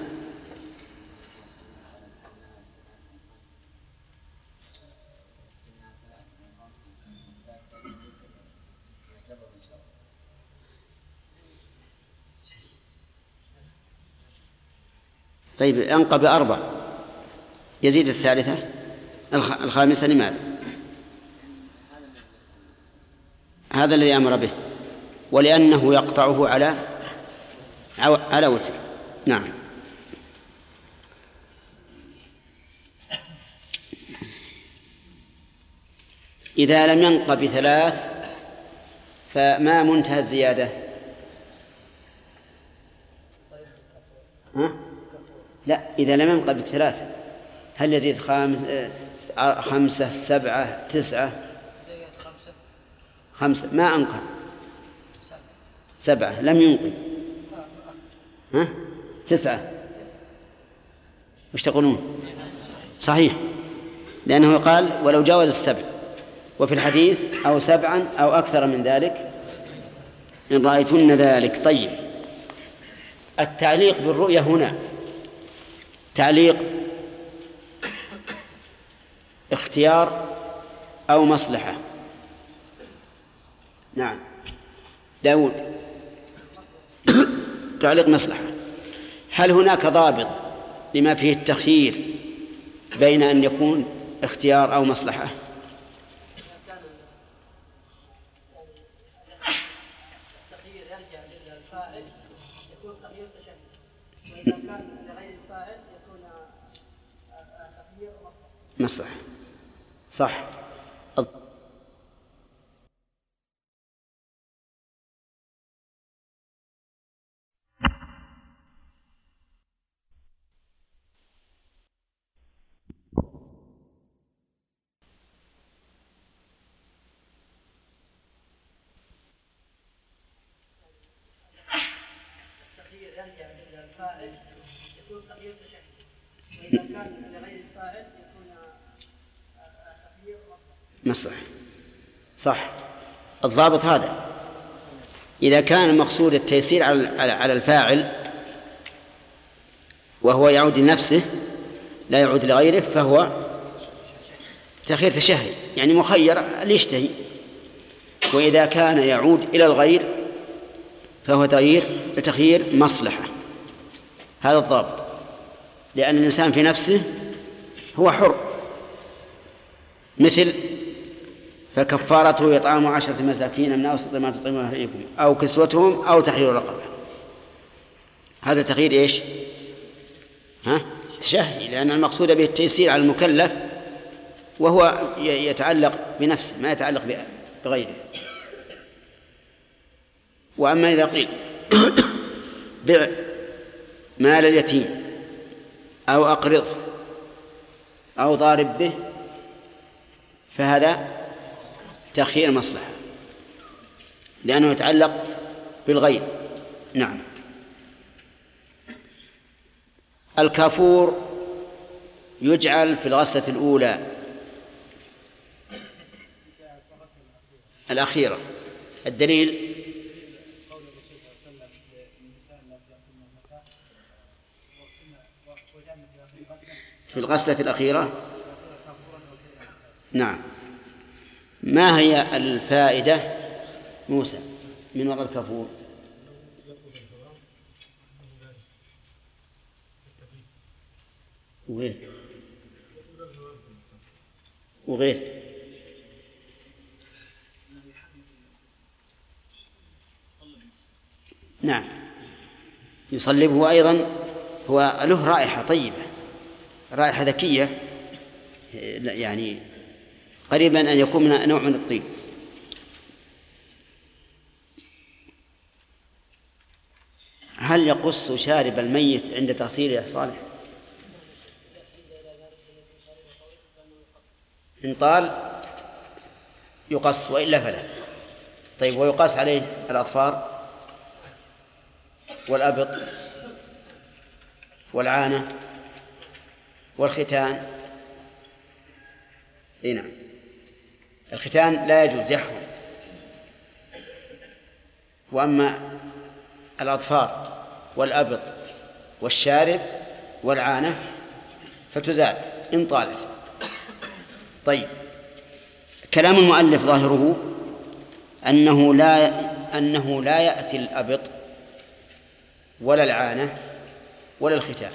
طيب أنقى بأربع يزيد الثالثة الخامسة لماذا؟ هذا الذي أمر به ولأنه يقطعه على على وتر. نعم. إذا لم ينق بثلاث فما منتهى الزيادة؟ ها؟ لا إذا لم ينق بثلاث هل يزيد آه، خمسة سبعة تسعة؟ خمسة. ما أنقى سبعة. لم ينقي ها؟ تسعة. وش تقولون؟ صحيح. لأنه قال ولو جاوز السبع. وفي الحديث أو سبعا أو أكثر من ذلك. إن رأيتن ذلك. طيب. التعليق بالرؤية هنا. تعليق اختيار أو مصلحة. نعم. داود. تعليق مصلحة. هل هناك ضابط لما فيه التخيير بين أن يكون اختيار أو مصلحة؟ التغيير يرجع للفاعل يكون تغيير تشهي واذا كان لغير الفاعل يكون تغيير مصلحه مصلحة صح التغيير يرجع للفاعل يكون تغيير تشهي واذا كان لغير الفاعل يكون تغيير مصلحه مصلحة. صح. الضابط هذا إذا كان المقصود التيسير على الفاعل وهو يعود لنفسه لا يعود لغيره فهو تخير تشهي يعني مخير ليشتهي. وإذا كان يعود إلى الغير فهو تغيير تخيير مصلحة. هذا الضابط. لأن الإنسان في نفسه هو حر. مثل فكفارته إطعام عشرة مساكين من أوسط ما تطعمون أهليكم أو كسوتهم أو تحرير رقبة. هذا تغيير إيش؟ ها؟ تشهي لأن المقصود به التيسير على المكلف وهو يتعلق بنفسه ما يتعلق بغيره. وأما إذا قيل بع مال اليتيم أو أقرضه أو ضارب به فهذا تخيير مصلحة لأنه يتعلق بالغير نعم. الكافور يجعل في الغسلة الأولى الأخيرة. الدليل؟ في الغسلة الأخيرة؟ نعم. ما هي الفائدة موسى من وضع الكفور وغير. وغير. نعم. يصلبه أيضا. هو له رائحة طيبة رائحة ذكية يعني قريبا أن يكون من نوع من الطيب. هل يقص شارب الميت عند تغسيله صالح؟ إن طال يقص وإلا فلا. طيب ويقاس عليه الأظفار والأبط والعانة والختان. إي نعم. الختان لا يجوز يحرم. وأما الأظفار والأبط والشارب والعانة فتزال إن طالت. طيب كلام المؤلف ظاهره أنه لا أنه لا يأتي الأبط ولا العانة ولا الختان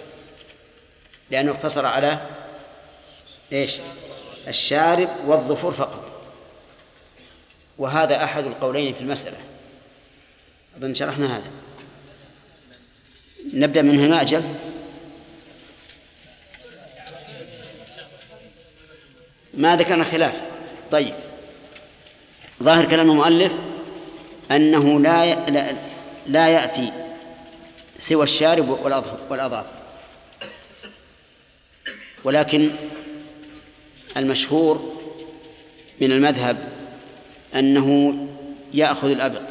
لأنه اقتصر على إيش؟ الشارب والظفر فقط. وهذا أحد القولين في المسألة. أظن شرحنا هذا. نبدأ من هنا أجل. ما ذكرنا خلاف. طيب. ظاهر كلام المؤلف أنه لا ي... لا, لا يأتي سوى الشارب والأظافر. ولكن المشهور من المذهب أنه يأخذ الأبط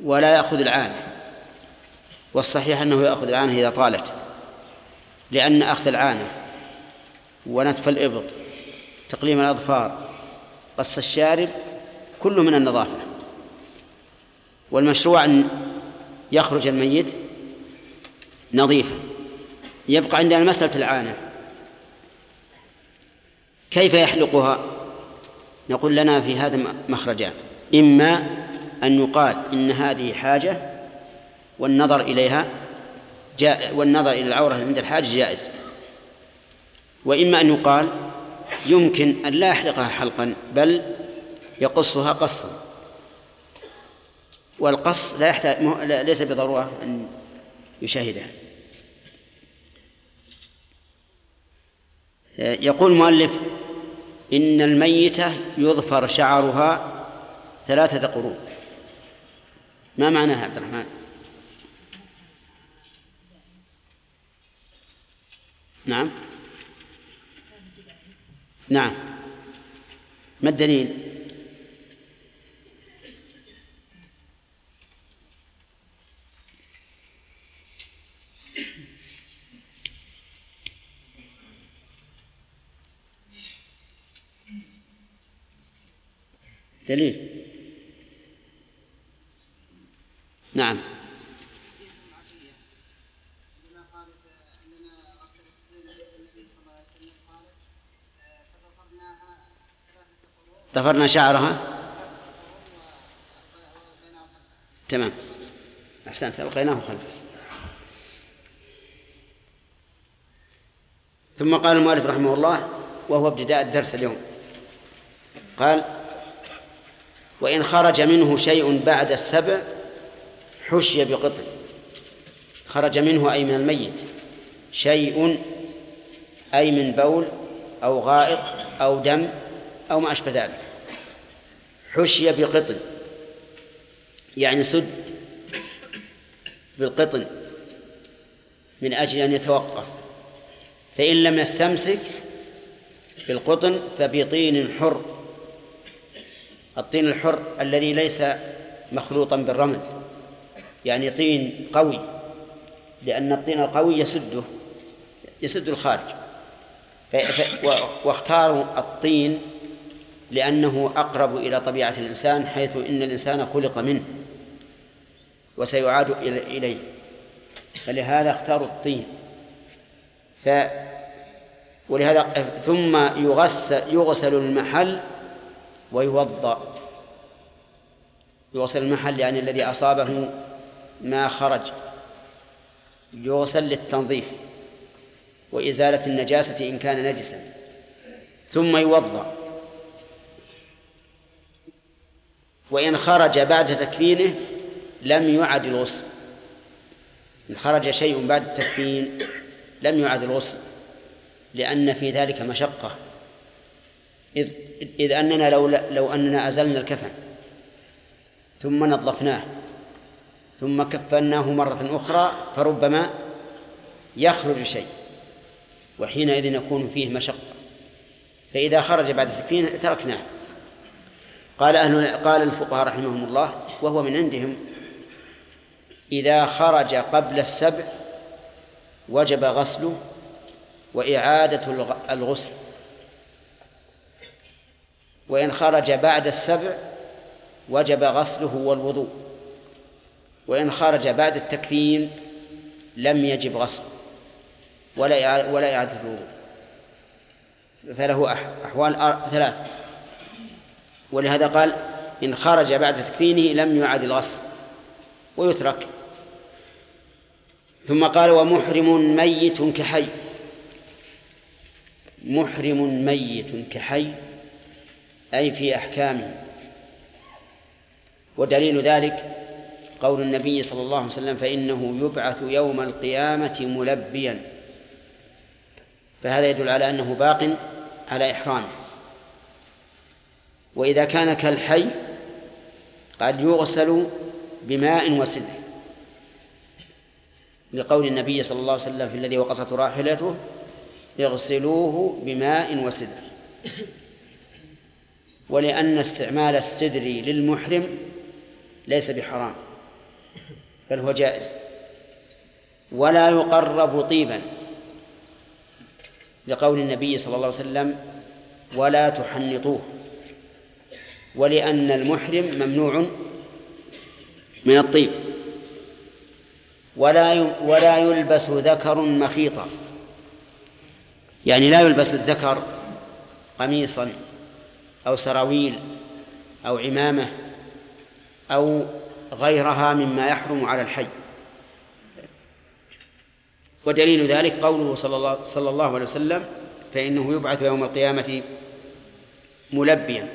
ولا يأخذ العانة والصحيح أنه يأخذ العانة إذا طالت لأن أخذ العانة ونتف الإبط تقليم الأظفار قص الشارب كله من النظافة. والمشروع أن يخرج الميت نظيفا. يبقى عندنا مسألة العانة. كيف يحلقها؟ نقول لنا في هذا مخرجان إما أن يقال إن هذه حاجة والنظر إليها جاء والنظر إلى العورة عند الحاج جائز. وإما أن يقال يمكن أن لا يحلقها حلقا بل يقصها قصا. والقص لا يحتاج ليس بضرورة أن يشاهدها. يقول المؤلف إن الميتة يظفر شعرها ثلاثة قرون. ما معناها عبد الرحمن؟ نعم. نعم. ما الدليل؟ دليل. نعم. ضفرنا شعرها. تمام. أحسنت ألقيناه خلفه ثم قال المؤلف رحمه الله وهو ابتداء الدرس اليوم. قال وإن خرج منه شيء بعد السبع حشي بقطع خرج منه أي من الميت. شيء أي من بول أو غائط أو دم أو ما أشبه ذلك. حشي بقطن. يعني سد بالقطن من أجل أن يتوقف. فإن لم يستمسك بالقطن فبطين حر. الطين الحر الذي ليس مخلوطا بالرمل يعني طين قوي لأن الطين القوي يسده يسد الخارج. واختاروا الطين لأنه أقرب إلى طبيعة الإنسان حيث إن الإنسان خلق منه وسيعاد إليه. فلهذا اختاروا الطين. ف ولهذا ثم يغسل يغسل المحل ويوضأ. يغسل المحل يعني الذي أصابه ما خرج. يغسل للتنظيف وإزالة النجاسة إن كان نجسا. ثم يوضأ. وإن خرج بعد تكفينه لم يعد الغسل. إن خرج شيء بعد التكفين لم يعد الغسل لأن في ذلك مشقة. إذ, إذ أننا لو, لو أننا أزلنا الكفن ثم نظفناه ثم كفناه مرة أخرى فربما يخرج شيء وحينئذ يكون فيه مشقة. فإذا خرج بعد التكفين تركناه. قال أهل قال الفقهاء رحمهم الله وهو من عندهم إذا خرج قبل السبع وجب غسله وإعادة الغسل. وإن خرج بعد السبع وجب غسله والوضوء. وإن خرج بعد التكفين لم يجب غسله ولا ولا إعادة الوضوء. فله أحوال ثلاث. ولهذا قال إن خرج بعد تكفينه لم يعد الغسل ويترك. ثم قال ومحرم ميت كحي. محرم ميت كحي. أي في أحكامه. ودليل ذلك قول النبي صلى الله عليه وسلم فإنه يبعث يوم القيامة ملبيا. فهذا يدل على أنه باق على إحرامه. وإذا كان كالحي قد يغسل بماء وسدر. لقول النبي صلى الله عليه وسلم في الذي وقصت راحلته اغسلوه بماء وسدر. ولأن استعمال السدر للمحرم ليس بحرام بل هو جائز ولا يقرب طيبا لقول النبي صلى الله عليه وسلم ولا تحنطوه. ولأن المحرم ممنوع من الطيب ولا ولا يلبس ذكر مخيطا يعني لا يلبس الذكر قميصا أو سراويل أو عمامة أو غيرها مما يحرم على الحي. ودليل ذلك قوله صلى الله, صلى الله عليه وسلم فإنه يبعث يوم القيامة ملبيا.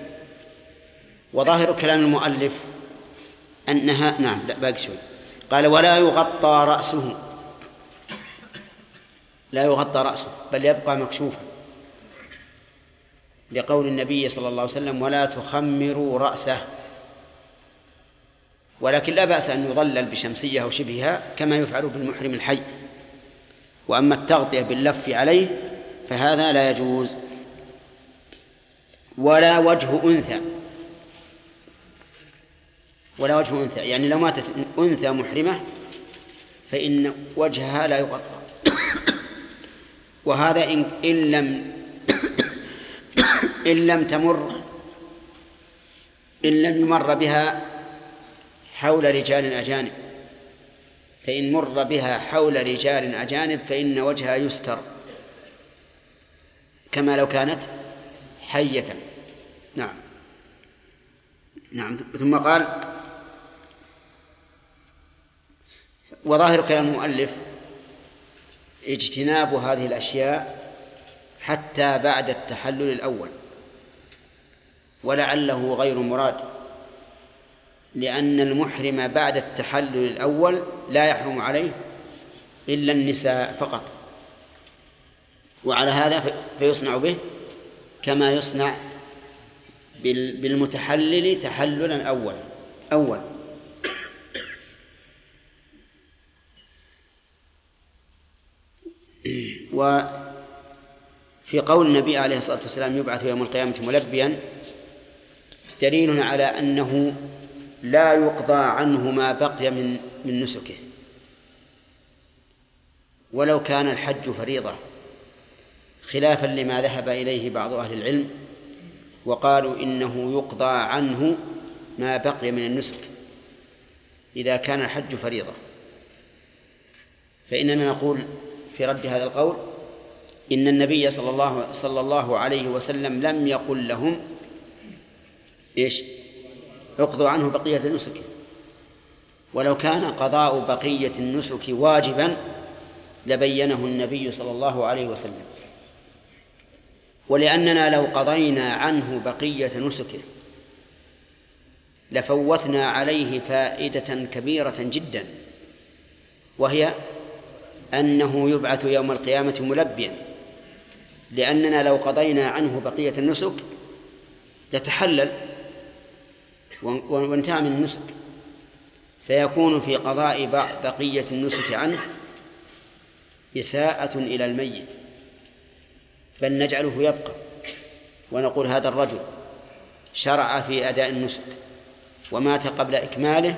وظاهر كلام المؤلف أنها نعم لا باقي شوي. قال ولا يغطى رأسه. لا يغطى رأسه بل يبقى مكشوفا. لقول النبي صلى الله عليه وسلم ولا تخمروا رأسه. ولكن لا بأس أن يظلل بشمسية أو شبهها كما يفعل بالمحرم الحي. وأما التغطية باللف عليه فهذا لا يجوز. ولا وجه أنثى. ولا وجه أنثى. يعني لو ماتت أنثى محرمة فإن وجهها لا يغطى. وهذا إن, إن لم إن لم تمر إن لم يمر بها حول رجال أجانب فإن مر بها حول رجال أجانب فإن وجهها يستر كما لو كانت حية. نعم. نعم. ثم قال وظاهر كلام المؤلف اجتناب هذه الأشياء حتى بعد التحلل الأول. ولعله غير مراد. لأن المحرم بعد التحلل الأول لا يحرم عليه إلا النساء فقط. وعلى هذا فيصنع به كما يصنع بالمتحلل تحللا أول أول. وفي قول النبي عليه الصلاة والسلام يبعث يوم القيامة ملبيا دليل على أنه لا يقضى عنه ما بقي من من نسكه. ولو كان الحج فريضة خلافا لما ذهب إليه بعض أهل العلم وقالوا إنه يقضى عنه ما بقي من النسك إذا كان الحج فريضة. فإننا نقول في رد هذا القول إن النبي صلى الله صلى الله عليه وسلم لم يقل لهم إيش؟ اقضوا عنه بقية النسك. ولو كان قضاء بقية النسك واجبا لبينه النبي صلى الله عليه وسلم. ولأننا لو قضينا عنه بقية نسكه لفوتنا عليه فائدة كبيرة جدا وهي أنه يبعث يوم القيامة ملبيا. لأننا لو قضينا عنه بقية النسك يتحلل وانتهى من النسك. فيكون في قضاء بقية النسك عنه إساءة إلى الميت بل نجعله يبقى. ونقول هذا الرجل شرع في أداء النسك ومات قبل إكماله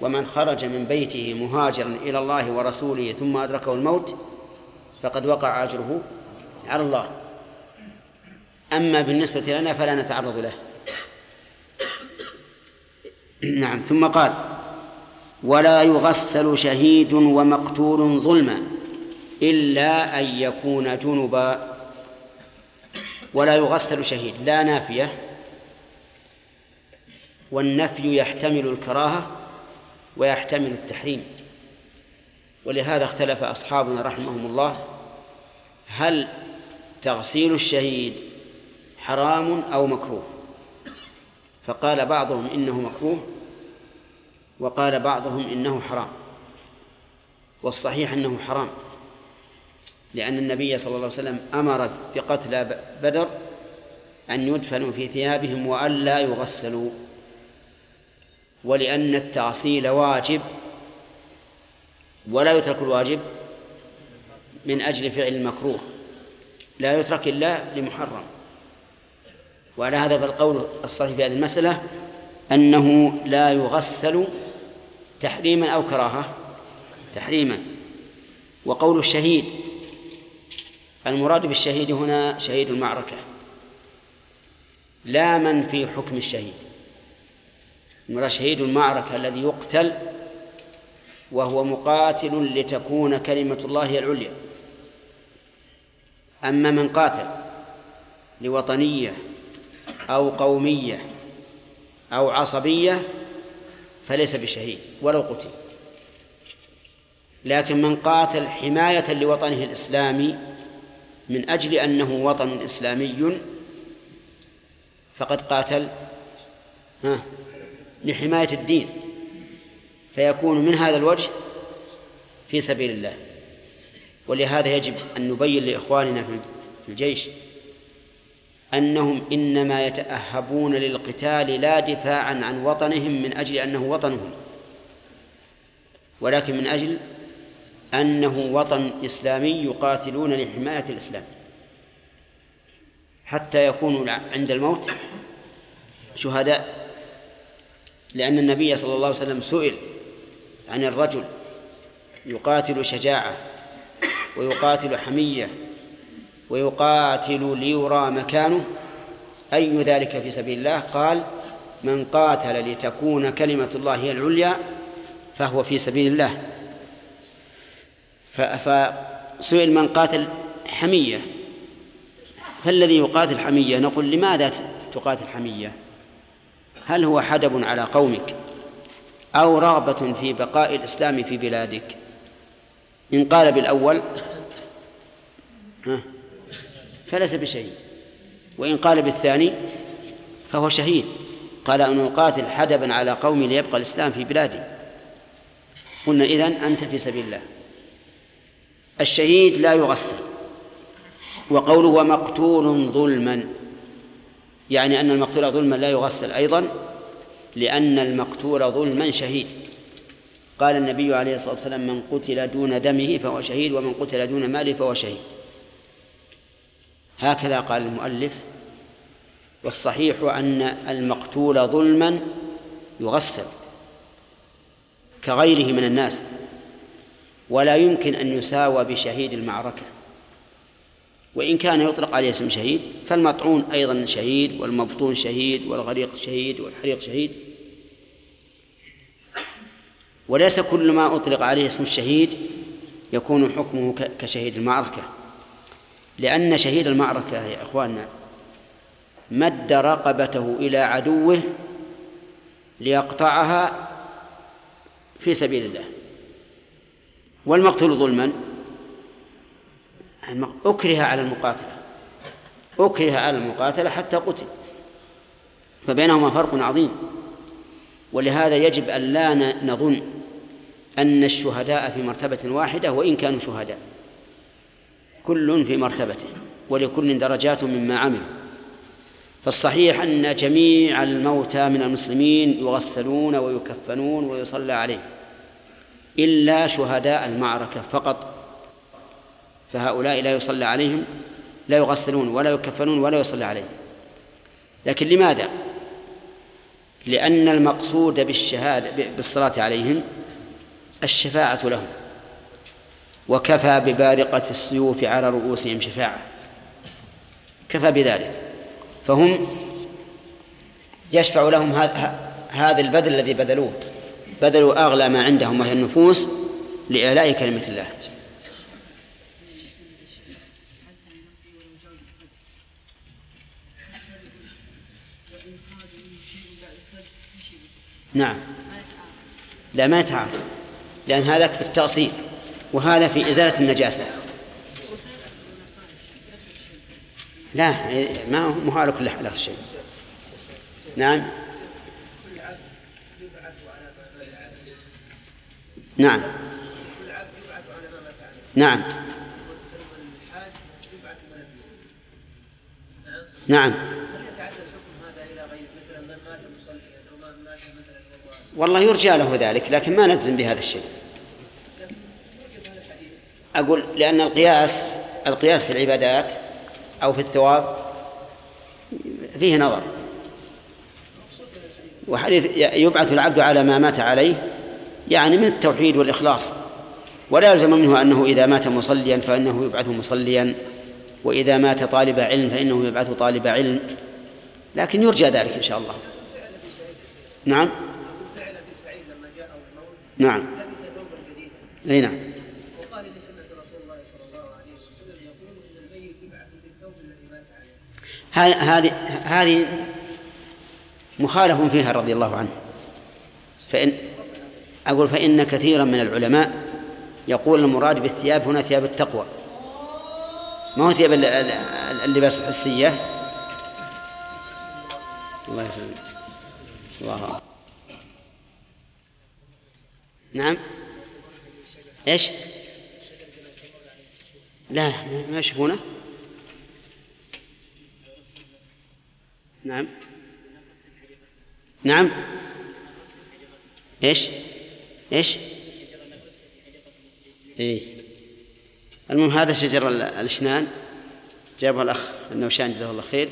ومن خرج من بيته مهاجرا إلى الله ورسوله ثم أدركه الموت فقد وقع أجره على الله. أما بالنسبة لنا فلا نتعرض له. نعم ثم قال ولا يغسل شهيد ومقتول ظلما إلا أن يكون جنبا. ولا يغسل شهيد لا نافية. والنفي يحتمل الكراهة ويحتمل التحريم. ولهذا اختلف أصحابنا رحمهم الله هل تغسيل الشهيد حرام أو مكروه؟ فقال بعضهم إنه مكروه وقال بعضهم إنه حرام والصحيح أنه حرام لأن النبي صلى الله عليه وسلم أمر بقتل بدر أن يدفنوا في ثيابهم وألا يغسلوا ولأن التعصيل واجب ولا يترك الواجب من أجل فعل المكروه لا يترك إلا لمحرم وعلى هذا فالقول الصحيح في هذه المسألة أنه لا يغسل تحريما أو كراهة. تحريما. وقول الشهيد المراد بالشهيد هنا شهيد المعركة لا من في حكم الشهيد. المراد شهيد المعركة الذي يقتل وهو مقاتل لتكون كلمة الله هي العليا. أما من قاتل لوطنية أو قومية أو عصبية فليس بشهيد ولو قتل. لكن من قاتل حماية لوطنه الإسلامي من أجل أنه وطن إسلامي فقد قاتل ها لحماية الدين. فيكون من هذا الوجه في سبيل الله. ولهذا يجب أن نبين لإخواننا في الجيش أنهم إنما يتأهبون للقتال لا دفاعا عن وطنهم من أجل أنه وطنهم ولكن من أجل أنه وطن إسلامي يقاتلون لحماية الإسلام حتى يكونوا عند الموت شهداء لأن النبي صلى الله عليه وسلم سئل عن الرجل يقاتل شجاعة ويقاتل حمية ويقاتل ليرى مكانه. أي ذلك في سبيل الله؟ قال من قاتل لتكون كلمة الله هي العليا فهو في سبيل الله. فسئل من قاتل حمية. فالذي يقاتل حمية؟ نقول لماذا تقاتل حمية؟ هل هو حدب على قومك أو رغبة في بقاء الإسلام في بلادك؟ إن قال بالأول. فليس بشهيد. وإن قال بالثاني فهو شهيد. قال أن أقاتل حدبا على قومي ليبقى الإسلام في بلادي. قلنا إذن أنت في سبيل الله. الشهيد لا يغسل. وقوله ومقتول ظلما. يعني أن المقتول ظلما لا يغسل أيضا لأن المقتول ظلما شهيد. قال النبي عليه الصلاة والسلام من قتل دون دمه فهو شهيد ومن قتل دون ماله فهو شهيد. هكذا قال المؤلف والصحيح أن المقتول ظلما يغسل كغيره من الناس ولا يمكن أن يساوى بشهيد المعركة وإن كان يطلق عليه اسم شهيد فالمطعون أيضا شهيد والمبطون شهيد والغريق شهيد والحريق شهيد وليس كل ما أطلق عليه اسم الشهيد يكون حكمه كشهيد المعركة لأن شهيد المعركة يا إخواننا مد رقبته إلى عدوه ليقطعها في سبيل الله. والمقتول ظلما. أكره على المقاتلة. أكره على المقاتلة حتى قتل. فبينهما فرق عظيم. ولهذا يجب أن لا نظن أن الشهداء في مرتبة واحدة وإن كانوا شهداء. كل في مرتبته ولكل درجات مما عمل. فالصحيح أن جميع الموتى من المسلمين يغسلون ويكفنون ويصلى عليهم إلا شهداء المعركة فقط. فهؤلاء لا يصلى عليهم لا يغسلون ولا يكفنون ولا يصلى عليهم لكن لماذا؟ لأن المقصود بالشهادة بالصلاة عليهم الشفاعة لهم. وكفى ببارقة السيوف على رؤوسهم شفاعة. كفى بذلك. فهم يشفع لهم هذا البذل الذي بذلوه. بذلوا أغلى ما عندهم وهي النفوس لإعلاء كلمة الله. نعم. لا ما يتعارض. لأن هذا في التأصيل. وهذا في إزالة النجاسة. لا ما هو مهار كل حال شيء نعم. نعم. نعم. نعم. والله يرجى له ذلك لكن ما نجزم بهذا الشيء. أقول لأن القياس القياس في العبادات أو في الثواب فيه نظر. وحديث يبعث العبد على ما مات عليه يعني من التوحيد والإخلاص. ولا يلزم منه أنه إذا مات مصليا فإنه يبعث مصليا وإذا مات طالب علم فإنه يبعث طالب علم. لكن يرجى ذلك إن شاء الله. نعم؟ نعم. أي نعم وقال اني سمعت رسول الله صلى الله عليه وسلم يقول ان الميت يبعث بالثوب الذي مات عليه ه- هذه هذه مخالف فيها رضي الله عنه. فإن أقول فإن كثيرا من العلماء يقول المراد بالثياب هنا ثياب التقوى. ما هو ثياب ال- ال- اللباس الحسية؟ الله يسلمك. الله. نعم. إيش؟ لا ما يشوفونه. نعم. نعم. إيش؟ إيش؟ إيه. المهم هذا شجر ال- الأشنان. جابه الأخ النوشان جزاه الله خير.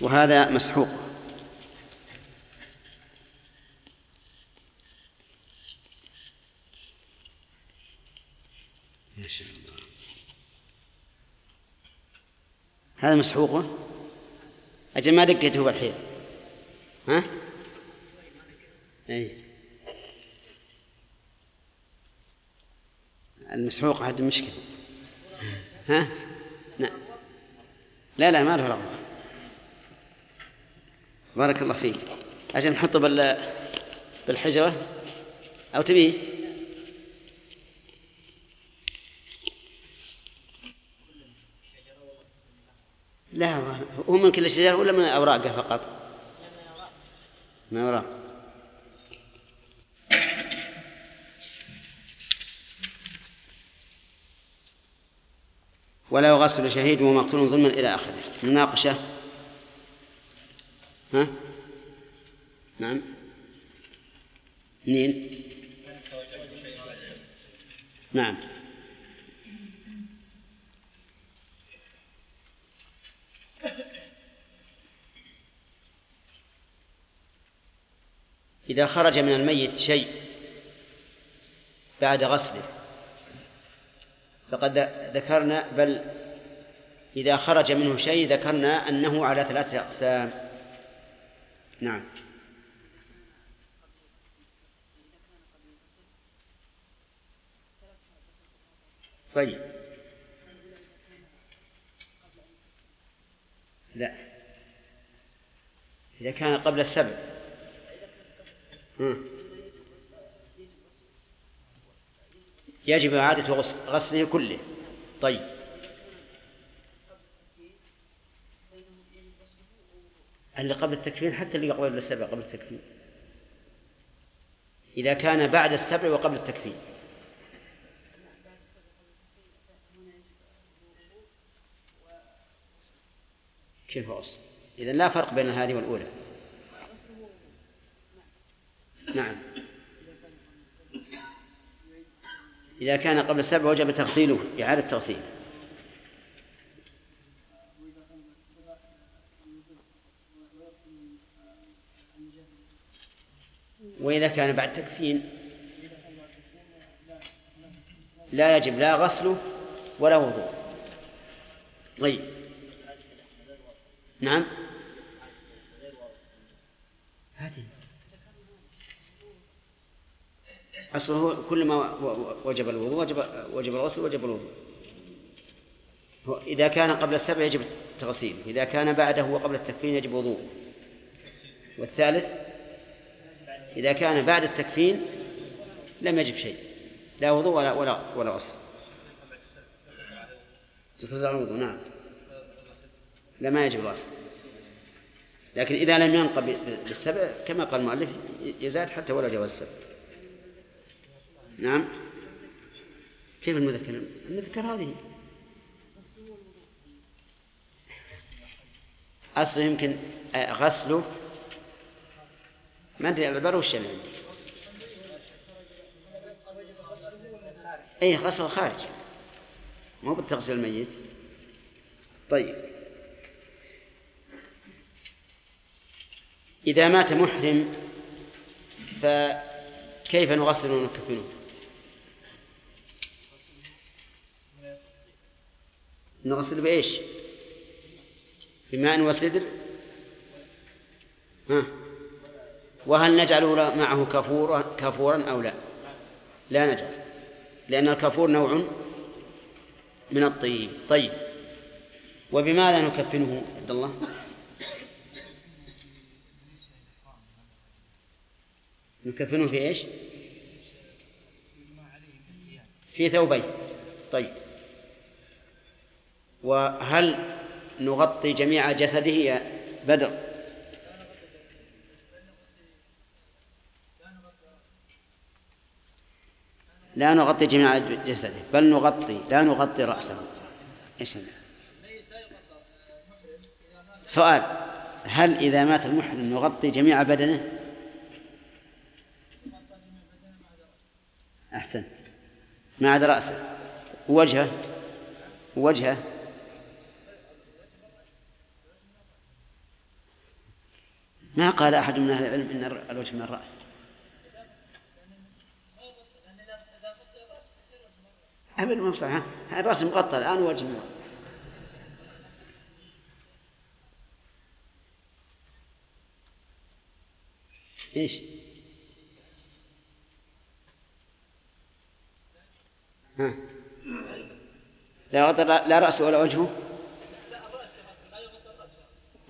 وهذا مسحوق. ما شاء الله. هذا مسحوقه أجل ما دقيته بالحيل ها؟ أي المسحوق هذا مشكلة. ها؟ لا لا لا ما له رغبة. بارك الله فيك. أجل نحطه بال بالحجرة؟ أو تبيه؟ لا هو من كل شجرة ولا من أوراقه فقط؟ من أوراق. ولا يغسل شهيد ومقتول ظلما إلى آخره. مناقشة. ها؟ نعم. اثنين نعم. إذا خرج من الميت شيء بعد غسله فقد ذكرنا بل إذا خرج منه شيء ذكرنا أنه على ثلاثة أقسام. نعم. طيب. لا. إذا كان قبل السبع. يجب إعادة غس- غسله كله. طيب. اللي قبل التكفين حتى اللي قبل السبع قبل التكفين. إذا كان بعد السبع وقبل التكفين. كيف أصل؟ إذا لا فرق بين هذه والأولى. نعم. إذا كان قبل السبع وجب تغسيله إعادة تغسيله وإذا كان بعد تكفين لا يجب لا غسله ولا وضوء طيب. نعم. هذه أصله كل ما وجب الوضوء وجب وجب الغسل وجب الوضوء. إذا كان قبل السبع يجب التغسيل إذا كان بعده وقبل التكفين يجب وضوء والثالث إذا كان بعد التكفين لم يجب شيء لا وضوء ولا ولا ولا غسل. تتزع الوضوء نعم. لا ما يجب الغسل. لكن إذا لم ينقى ب- بالسبع كما قال المؤلف يزاد حتى ولا جواز السبع. نعم. كيف المذكر؟ المذكر هذه. أصله يمكن آه، غسله. ما أدري العبارة وش اللي عندي أي غسل الخارج. مو بالتغسيل الميت. طيب. إذا مات محرم فكيف نغسل ونكفنه؟ نغسل بإيش؟ بماء وسدر ها؟ وهل نجعل معه كفورا كفورا أو لا؟ لا نجعل لأن الكفور نوع من الطيب. طيب وبماذا نكفنه عبد الله؟ نكفنه في إيش؟ في ثوبين. طيب. وهل نغطي جميع جسده يا بدر؟ لا نغطي جميع جسده بل نغطي لا نغطي رأسه. إيش؟ سؤال هل إذا مات المحرم نغطي جميع بدنه؟ أحسن. ما عدا رأسه. ووجهه ووجهه ما قال أحد من أهل العلم إن الوجه من الرأس. أبدا ما بصح الرأس مغطى الآن وجه من إيش؟ ها؟ لا غطى لا رأسه ولا وجهه؟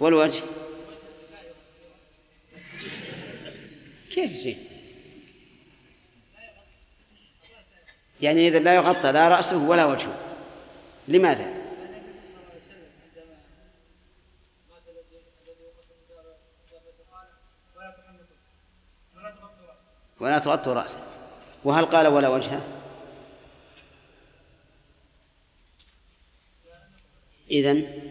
والوجه كيف شيء. يعني إذا لا يغطى لا رأسه ولا وجهه. لماذا؟ ولا تغطوا رأسه. وهل قال ولا وجهه؟ إذن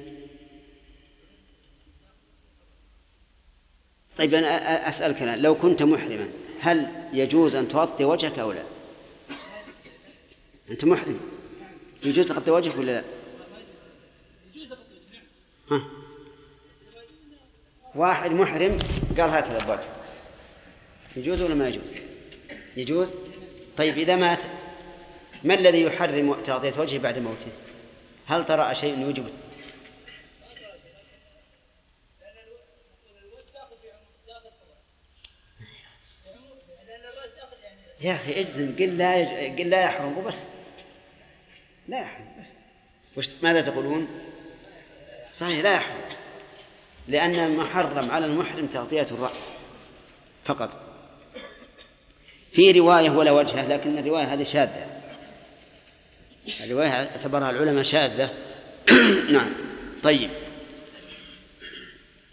طيب أنا أسألك الآن لو كنت محرما هل يجوز أن تغطي وجهك أو لا؟ أنت محرم يجوز تغطي وجهك ولا لا؟ ها؟ واحد محرم قال هكذا بوجه يجوز ولا ما يجوز؟ يجوز؟ طيب إذا مات ما الذي يحرم تغطية وجهه بعد موته؟ هل ترى شيء يوجب يا أخي أجزم قل لا يج... قل لا يحرم وبس. لا يحرم بس. وش ماذا تقولون؟ صحيح لا يحرم. لأن محرم على المحرم تغطية الرأس فقط. في رواية ولا وجهه لكن الرواية هذه شاذة. الرواية اعتبرها العلماء شاذة. نعم. طيب.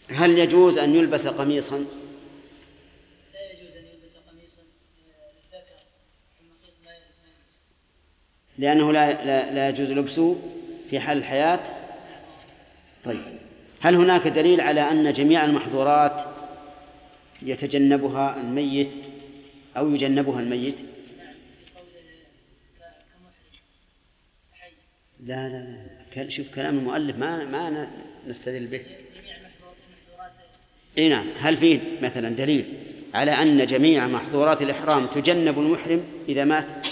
هل يجوز أن يلبس قميصا لا يجوز أن يلبس قميصا للذكر المخيط ما لأنه لا, لا, لا يجوز لبسه في حال الحياة. طيب. هل هناك دليل على أن جميع المحظورات يتجنبها الميت أو يجنبها الميت؟ لا لا لا. شوف كلام المؤلف ما ما نستدل به. إي نعم. هل فيه مثلا دليل على أن جميع محظورات الإحرام تجنب المحرم إذا مات من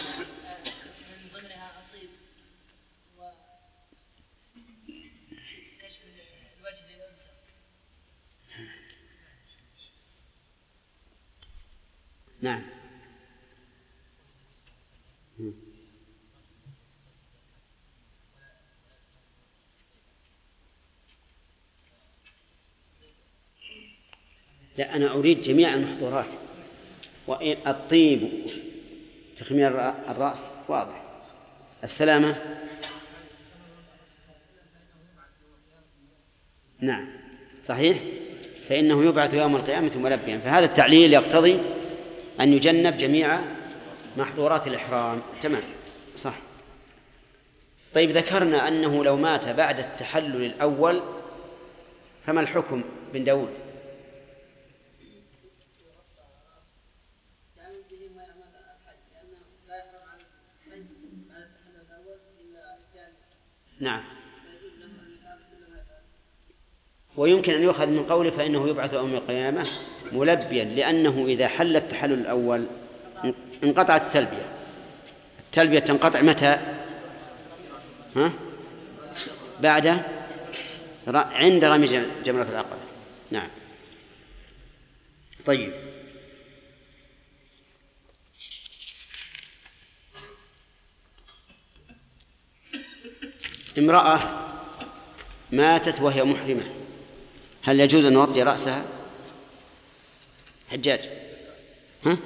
ضمنها الطيب وكشف الوجه للأنثى نعم. لا أنا أريد جميع المحظورات. والطيب تخمير الرأس واضح. السلامة. نعم. صحيح؟ فإنه يبعث يوم القيامة ملبيا. فهذا التعليل يقتضي أن يجنب جميع محظورات الإحرام. تمام. صح. طيب ذكرنا أنه لو مات بعد التحلل الأول فما الحكم بن داود؟ نعم. ويمكن أن يؤخذ من قوله فإنه يبعث يوم القيامة. ملبيا لأنه إذا حل التحلل الأول انقطعت التلبية التلبية تنقطع متى؟ ها؟ بعد عند رمي جم- جمرة العقبة نعم طيب امرأة ماتت وهي محرمة هل يجوز أن نغطي رأسها؟ حجاج. ها؟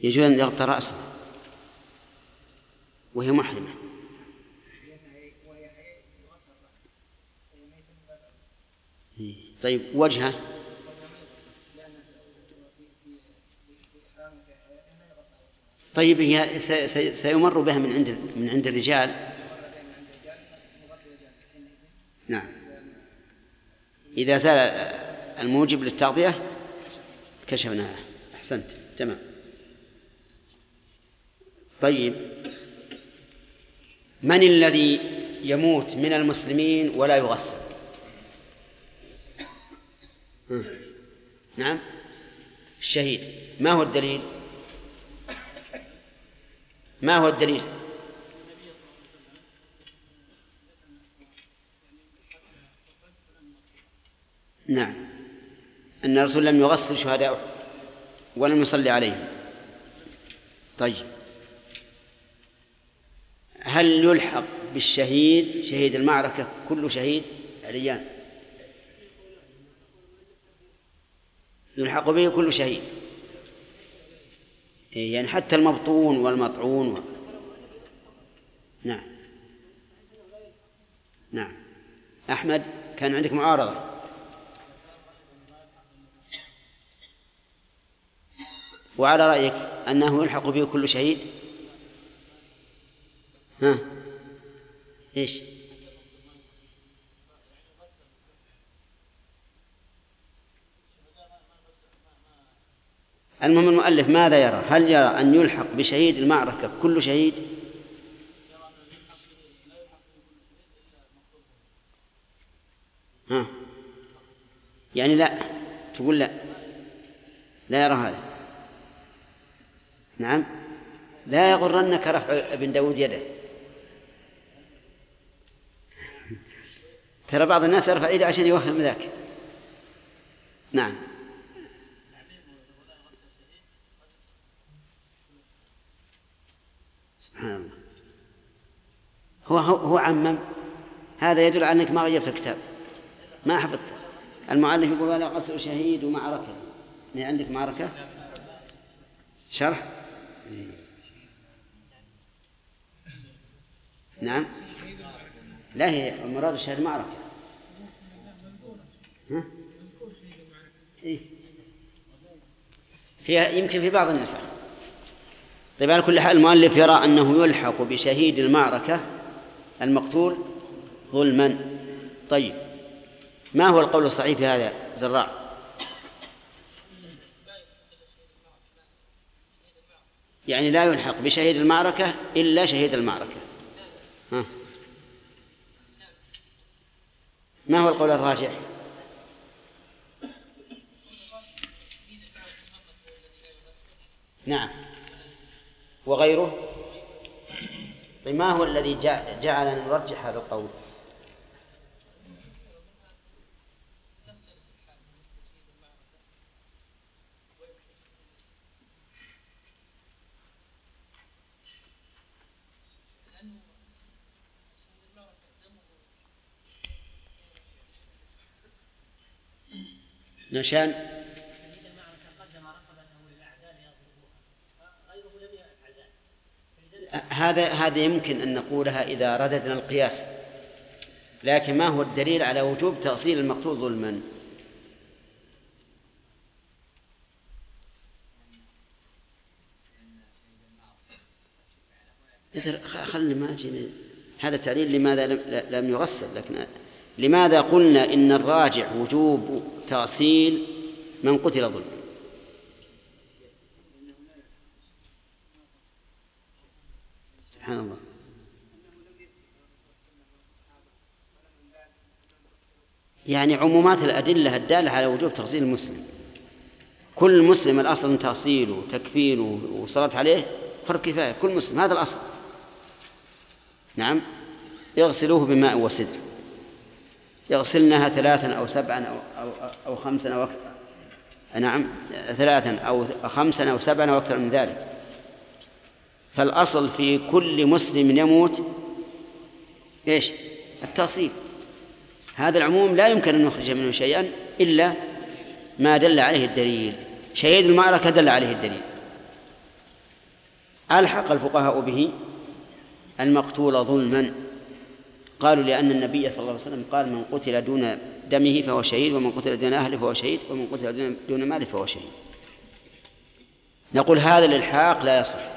يجوز أن يغطى رأسه. وهي محرمة. طيب وجهه؟ طيب هي سيمر بها من عند من عند الرجال. نعم. إذا زال الموجب للتغطية كشفناها أحسنت. تمام. طيب. من الذي يموت من المسلمين ولا يغسل. نعم. الشهيد. ما هو الدليل؟ ما هو الدليل؟ نعم. أن الرسول لم يغسل شهداء أحد ولم يصلي عليهم. طيب. هل يلحق بالشهيد شهيد المعركة كل شهيد؟ عليان يلحق به كل شهيد. إيه، يعني حتى المبطون والمطعون و... نعم. نعم. أحمد كان عندك معارضة. وعلى رأيك أنه يلحق به كل شهيد؟ ها؟ إيش؟ المهم المؤلف ماذا يرى؟ هل يرى أن يلحق بشهيد المعركة كل شهيد؟ ها؟ يعني لا تقول لا. لا يرى هذا. نعم. لا يغرنك رفع ابن داود يده. ترى بعض الناس يرفع يده عشان يوهم ذاك. نعم. سبحان الله. هو هو, عمم. هذا يدل على أنك ما غيرت الكتاب. ما حفظته. المؤلف يقول ولا غسل شهيد ومعركة. يعني عندك معركة؟ شرح؟ نعم. لا هي المراد الشهيد معركه ها؟ إيه؟ فيها يمكن في بعض النسخ. طيب على كل حال المؤلف يرى أنه يلحق بشهيد المعركة المقتول ظلما. طيب ما هو القول الصحيح في هذا زراع يعني لا يلحق بشهيد المعركة إلا شهيد المعركة. ها. ما هو القول الراجح؟ نعم. وغيره؟ طيب ما هو الذي جع- جعلنا نرجح هذا القول؟ نشان. هذا هذا يمكن أن نقولها إذا رددنا القياس. لكن ما هو الدليل على وجوب تأصيل المقتول ظلما؟ خلي ما أجي. هذا تعليل لماذا لم, لم يغسل لكن لماذا قلنا إن الراجع وجوب تأصيل من قتل ظلما سبحان الله. يعني عمومات الأدلة الدالة على وجوب تغسيل المسلم. كل مسلم الأصل تأصيله وتكفينه وصلاة عليه فرض كفاية. كل مسلم هذا الأصل. نعم. يغسلوه بماء وسدر يغسلنها ثلاثا أو سبعا أو, أو, أو خمسا أو أكثر. نعم ثلاثا أو خمسا أو سبعا أو أكثر من ذلك. فالأصل في كل مسلم يموت إيش؟ التأصيل هذا العموم لا يمكن أن نخرج منه شيئا إلا ما دل عليه الدليل. شهيد المعركة دل عليه الدليل. ألحق الفقهاء به المقتول ظلما. قالوا لأن النبي صلى الله عليه وسلم قال من قتل دون دمه فهو شهيد ومن قتل دون أهله فهو شهيد ومن قتل دون ماله فهو شهيد. نقول هذا الإلحاق لا يصح.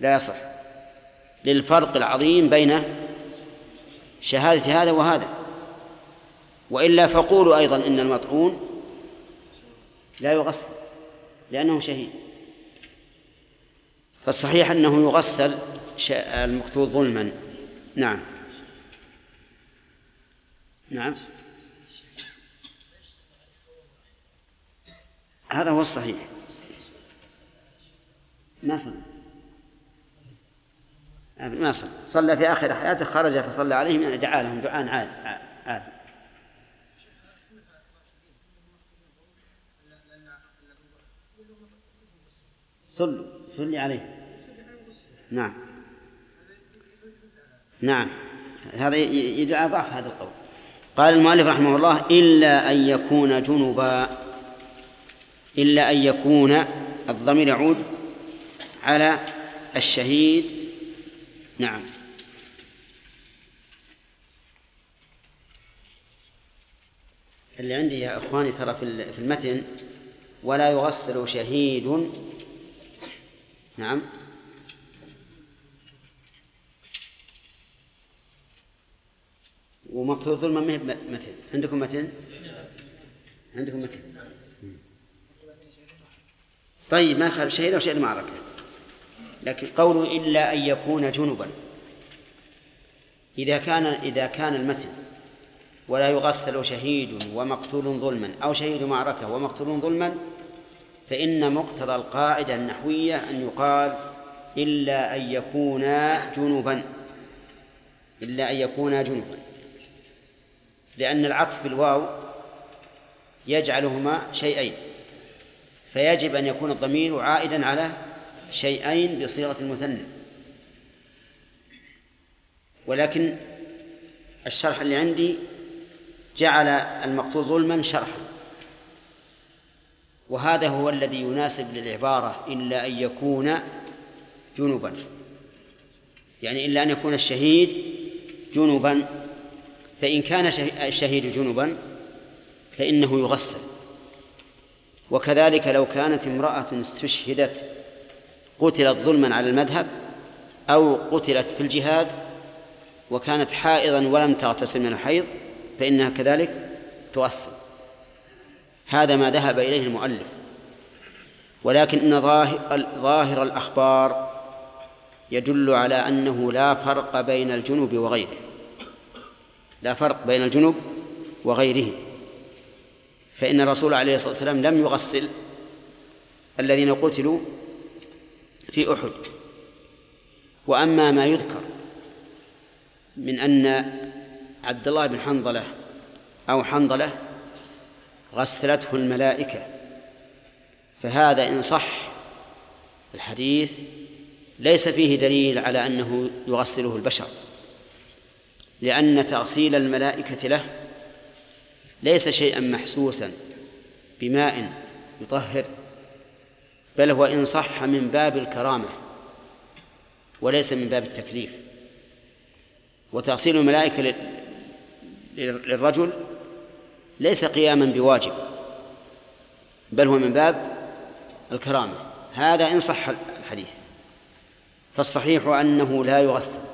لا يصح. للفرق العظيم بين شهادة هذا وهذا. وإلا فقولوا أيضا إن المطعون لا يغسل لأنه شهيد. فالصحيح أنه يغسل المقتول ظلما. نعم. نعم. هذا هو الصحيح. ما صلى. ما صلى. صلى في آخر حياته خرج فصلى عليهم دعا لهم دعاء عاد. صلوا. صلي عليه. نعم. نعم. هذا يدعى ضعف هذا القول. قال المؤلف رحمه الله إلا أن يكون جنبا. إلا أن يكون الضمير يعود على الشهيد. نعم. اللي عندي يا إخواني ترى في المتن ولا يغسل شهيد. نعم. ومقتول ظلما ما هي متن. عندكم متن؟ عندكم متن. طيب ما خالف شهيد أو شهيد معركة لكن قوله إلا أن يكون جنبا. إذا كان إذا كان المتن ولا يغسل شهيد ومقتول ظلما أو شهيد معركة ومقتول ظلما فإن مقتضى القاعدة النحوية أن يقال إلا أن يكونا جنبا. إلا أن يكونا جنبا. لأن العطف بالواو يجعلهما شيئين فيجب أن يكون الضمير عائدا على شيئين بصيغة المثنى. ولكن الشرح اللي عندي جعل المقتول ظلما شرحا. وهذا هو الذي يناسب للعبارة إلا أن يكون جنبا. يعني إلا أن يكون الشهيد جنبا فإن كان الشهيد جنبا فإنه يغسل. وكذلك لو كانت امرأة استشهدت قتلت ظلما على المذهب أو قتلت في الجهاد وكانت حائضا ولم تغتسل من الحيض فإنها كذلك تغسل. هذا ما ذهب إليه المؤلف. ولكن إن ظاهر, الأخبار يدل على أنه لا فرق بين الجنوب وغيره. لا فرق بين الجنوب وغيره. فإن الرسول عليه الصلاة والسلام لم يغسل الذين قتلوا في أحد. وأما ما يذكر من أن عبد الله بن حنظلة أو حنظلة غسلته الملائكة فهذا إن صح الحديث ليس فيه دليل على أنه يغسله البشر. لأن تغسيل الملائكة له ليس شيئا محسوسا بماء يطهر بل هو إن صح من باب الكرامة وليس من باب التكليف. وتغسيل الملائكة للرجل ليس قياما بواجب بل هو من باب الكرامة. هذا إن صح الحديث. فالصحيح أنه لا يغسل.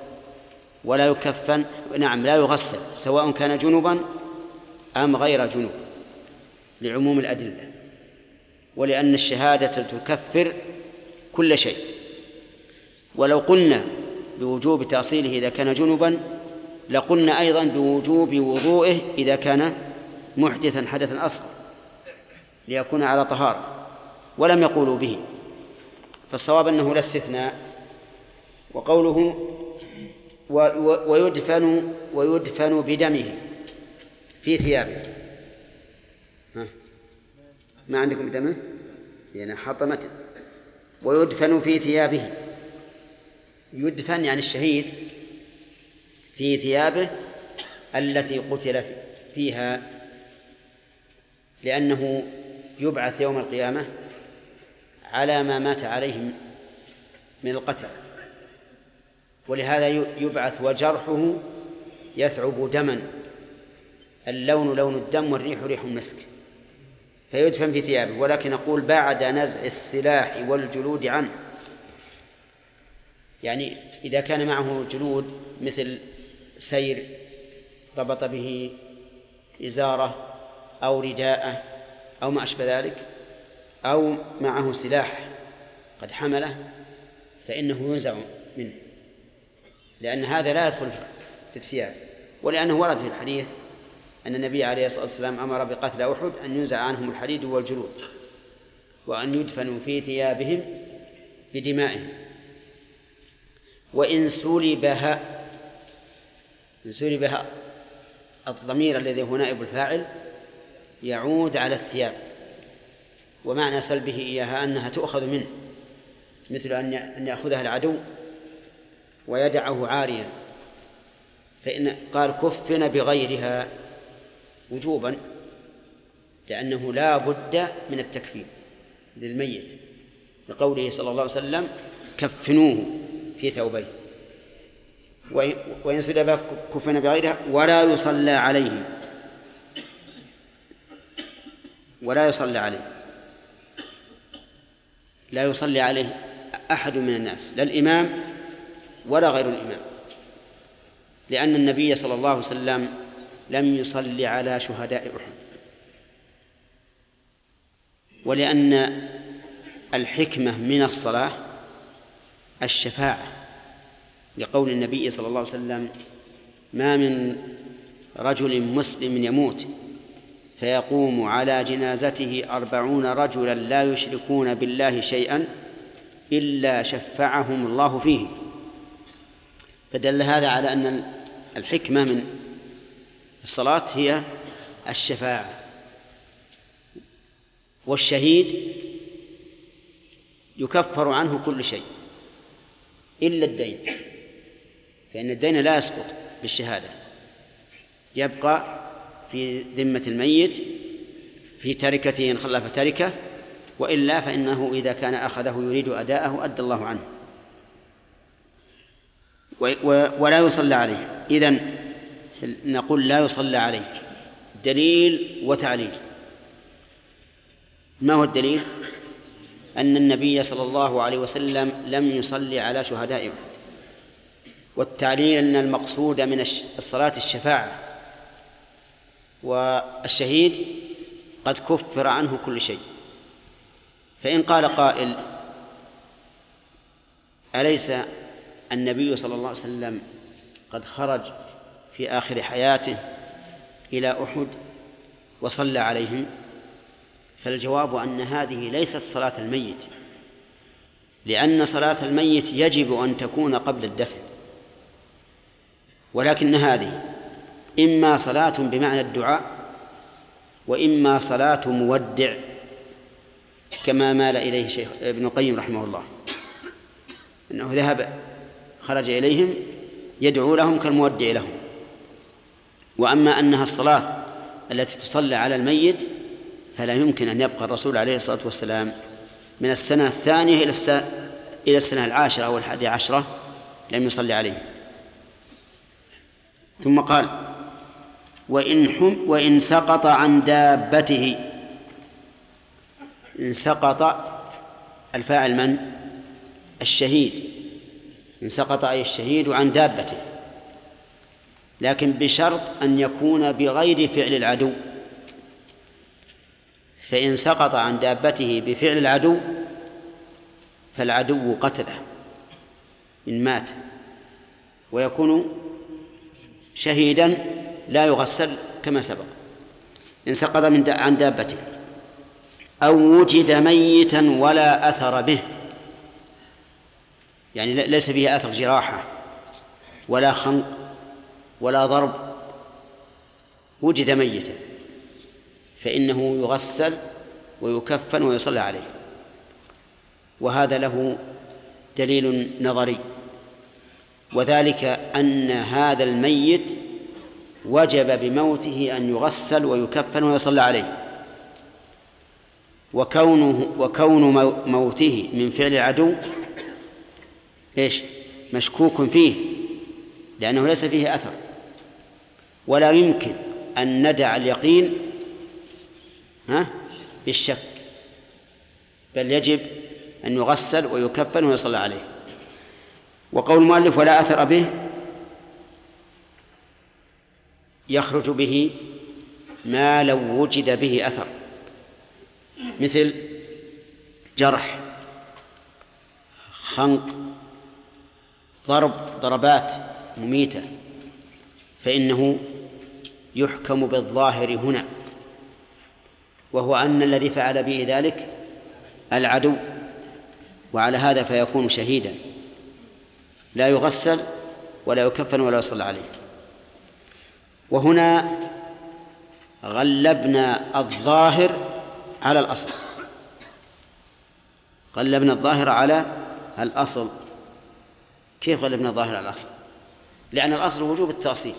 ولا يكفن نعم لا يغسل سواء كان جنبا أم غير جنوب لعموم الأدلة ولأن الشهادة تكفر كل شيء. ولو قلنا بوجوب تأصيله إذا كان جنبا لقلنا أيضا بوجوب وضوئه إذا كان محدثا حدثا أصغر ليكون على طهارة ولم يقولوا به. فالصواب أنه لا استثناء وقوله ويدفن ويدفن بدمه في ثيابه. ما عندكم دمه؟ يعني حطمت. ويدفن في ثيابه. يدفن يعني الشهيد في ثيابه التي قتل فيها لأنه يبعث يوم القيامة على ما مات عليه من القتل. ولهذا يبعث وجرحه يثعب دما. اللون لون الدم والريح ريح المسك. فيدفن في ثيابه. ولكن نقول بعد نزع السلاح والجلود عنه. يعني إذا كان معه جلود مثل سير ربط به إزارة أو رداءة أو ما أشبه ذلك أو معه سلاح قد حمله فإنه ينزع منه. لأن هذا لا يدخل في الثياب ولأنه ورد في الحديث أن النبي عليه الصلاة والسلام أمر بقتل أحد أن ينزع عنهم الحديد والجلود وأن يدفنوا في ثيابهم بدمائهم. وإن سلبها إن سلبها الضمير الذي هو نائب الفاعل يعود على الثياب ومعنى سلبه إياها أنها تؤخذ منه مثل أن يأخذها العدو ويدعه عاريا. فإن قال كفن بغيرها وجوبا لأنه لا بد من التكفين للميت. لقوله صلى الله عليه وسلم كفنوه في ثوبين وإن سلب كفن بغيرها ولا يصلى عليه. ولا يصلى عليه. لا يصلي عليه أحد من الناس. لا الإمام ولا غير الإمام. لأن النبي صلى الله عليه وسلم لم يصلي على شهداء أحد. ولأن الحكمة من الصلاة الشفاعة. لقول النبي صلى الله عليه وسلم ما من رجل مسلم يموت فيقوم على جنازته أربعون رجلا لا يشركون بالله شيئا إلا شفعهم الله فيه. فدل هذا على أن الحكمة من الصلاة هي الشفاعة. والشهيد يكفر عنه كل شيء إلا الدين فإن الدين لا يسقط بالشهادة. يبقى في ذمة الميت في تركته إن خلف تركة وإلا فإنه إذا كان أخذه يريد أداءه أدى الله عنه. ولا يصلى عليه. إذن نقول لا يصلى عليه دليل وتعليل. ما هو الدليل؟ أن النبي صلى الله عليه وسلم لم يصلي على شهداء والتعليل أن المقصود من الصلاة الشفاعة. والشهيد قد كفر عنه كل شيء. فإن قال قائل أليس النبي صلى الله عليه وسلم قد خرج في آخر حياته إلى أحد وصلى عليهم فالجواب أن هذه ليست صلاة الميت لأن صلاة الميت يجب أن تكون قبل الدفن ولكن هذه إما صلاة بمعنى الدعاء وإما صلاة مودع كما مال إليه شيخ ابن القيم رحمه الله أنه ذهب خرج إليهم يدعو لهم كالمودع لهم. وأما أنها الصلاة التي تصلى على الميت فلا يمكن أن يبقى الرسول عليه الصلاة والسلام من السنة الثانية إلى إلى السنة العاشرة أو الحادية عشرة لم يصلي عليه. ثم قال وإن, حم وإن سقط عن دابته. إن سقط الفاعل من؟ الشهيد. إن سقط أي الشهيد عن دابته. لكن بشرط أن يكون بغير فعل العدو. فإن سقط عن دابته بفعل العدو فالعدو قتله إن مات. ويكون شهيدا لا يغسل كما سبق. إن سقط من عن دابته. أو وجد ميتا ولا أثر به. يعني ليس فيه أثر جراحة ولا خنق ولا ضرب. وجد ميتا فإنه يغسل ويكفن ويصلى عليه. وهذا له دليل نظري. وذلك أن هذا الميت وجب بموته أن يغسل ويكفن ويصلى عليه. وكونه وكون موته من فعل العدو إيش؟ مشكوك فيه لأنه ليس فيه أثر. ولا يمكن أن ندع اليقين ها؟ بالشك. بل يجب أن يغسل ويكفن ويصلى عليه. وقول المؤلف ولا أثر به يخرج به ما لو وجد به أثر. مثل جرح خنق ضرب ضربات مميتة فإنه يحكم بالظاهر هنا وهو أن الذي فعل به ذلك العدو وعلى هذا فيكون شهيدا لا يغسل ولا يكفن ولا يصلى عليه. وهنا غلبنا الظاهر على الأصل غلبنا الظاهر على الأصل. كيف غلبنا الظاهر على الأصل؟ لأن الأصل وجوب التأصيل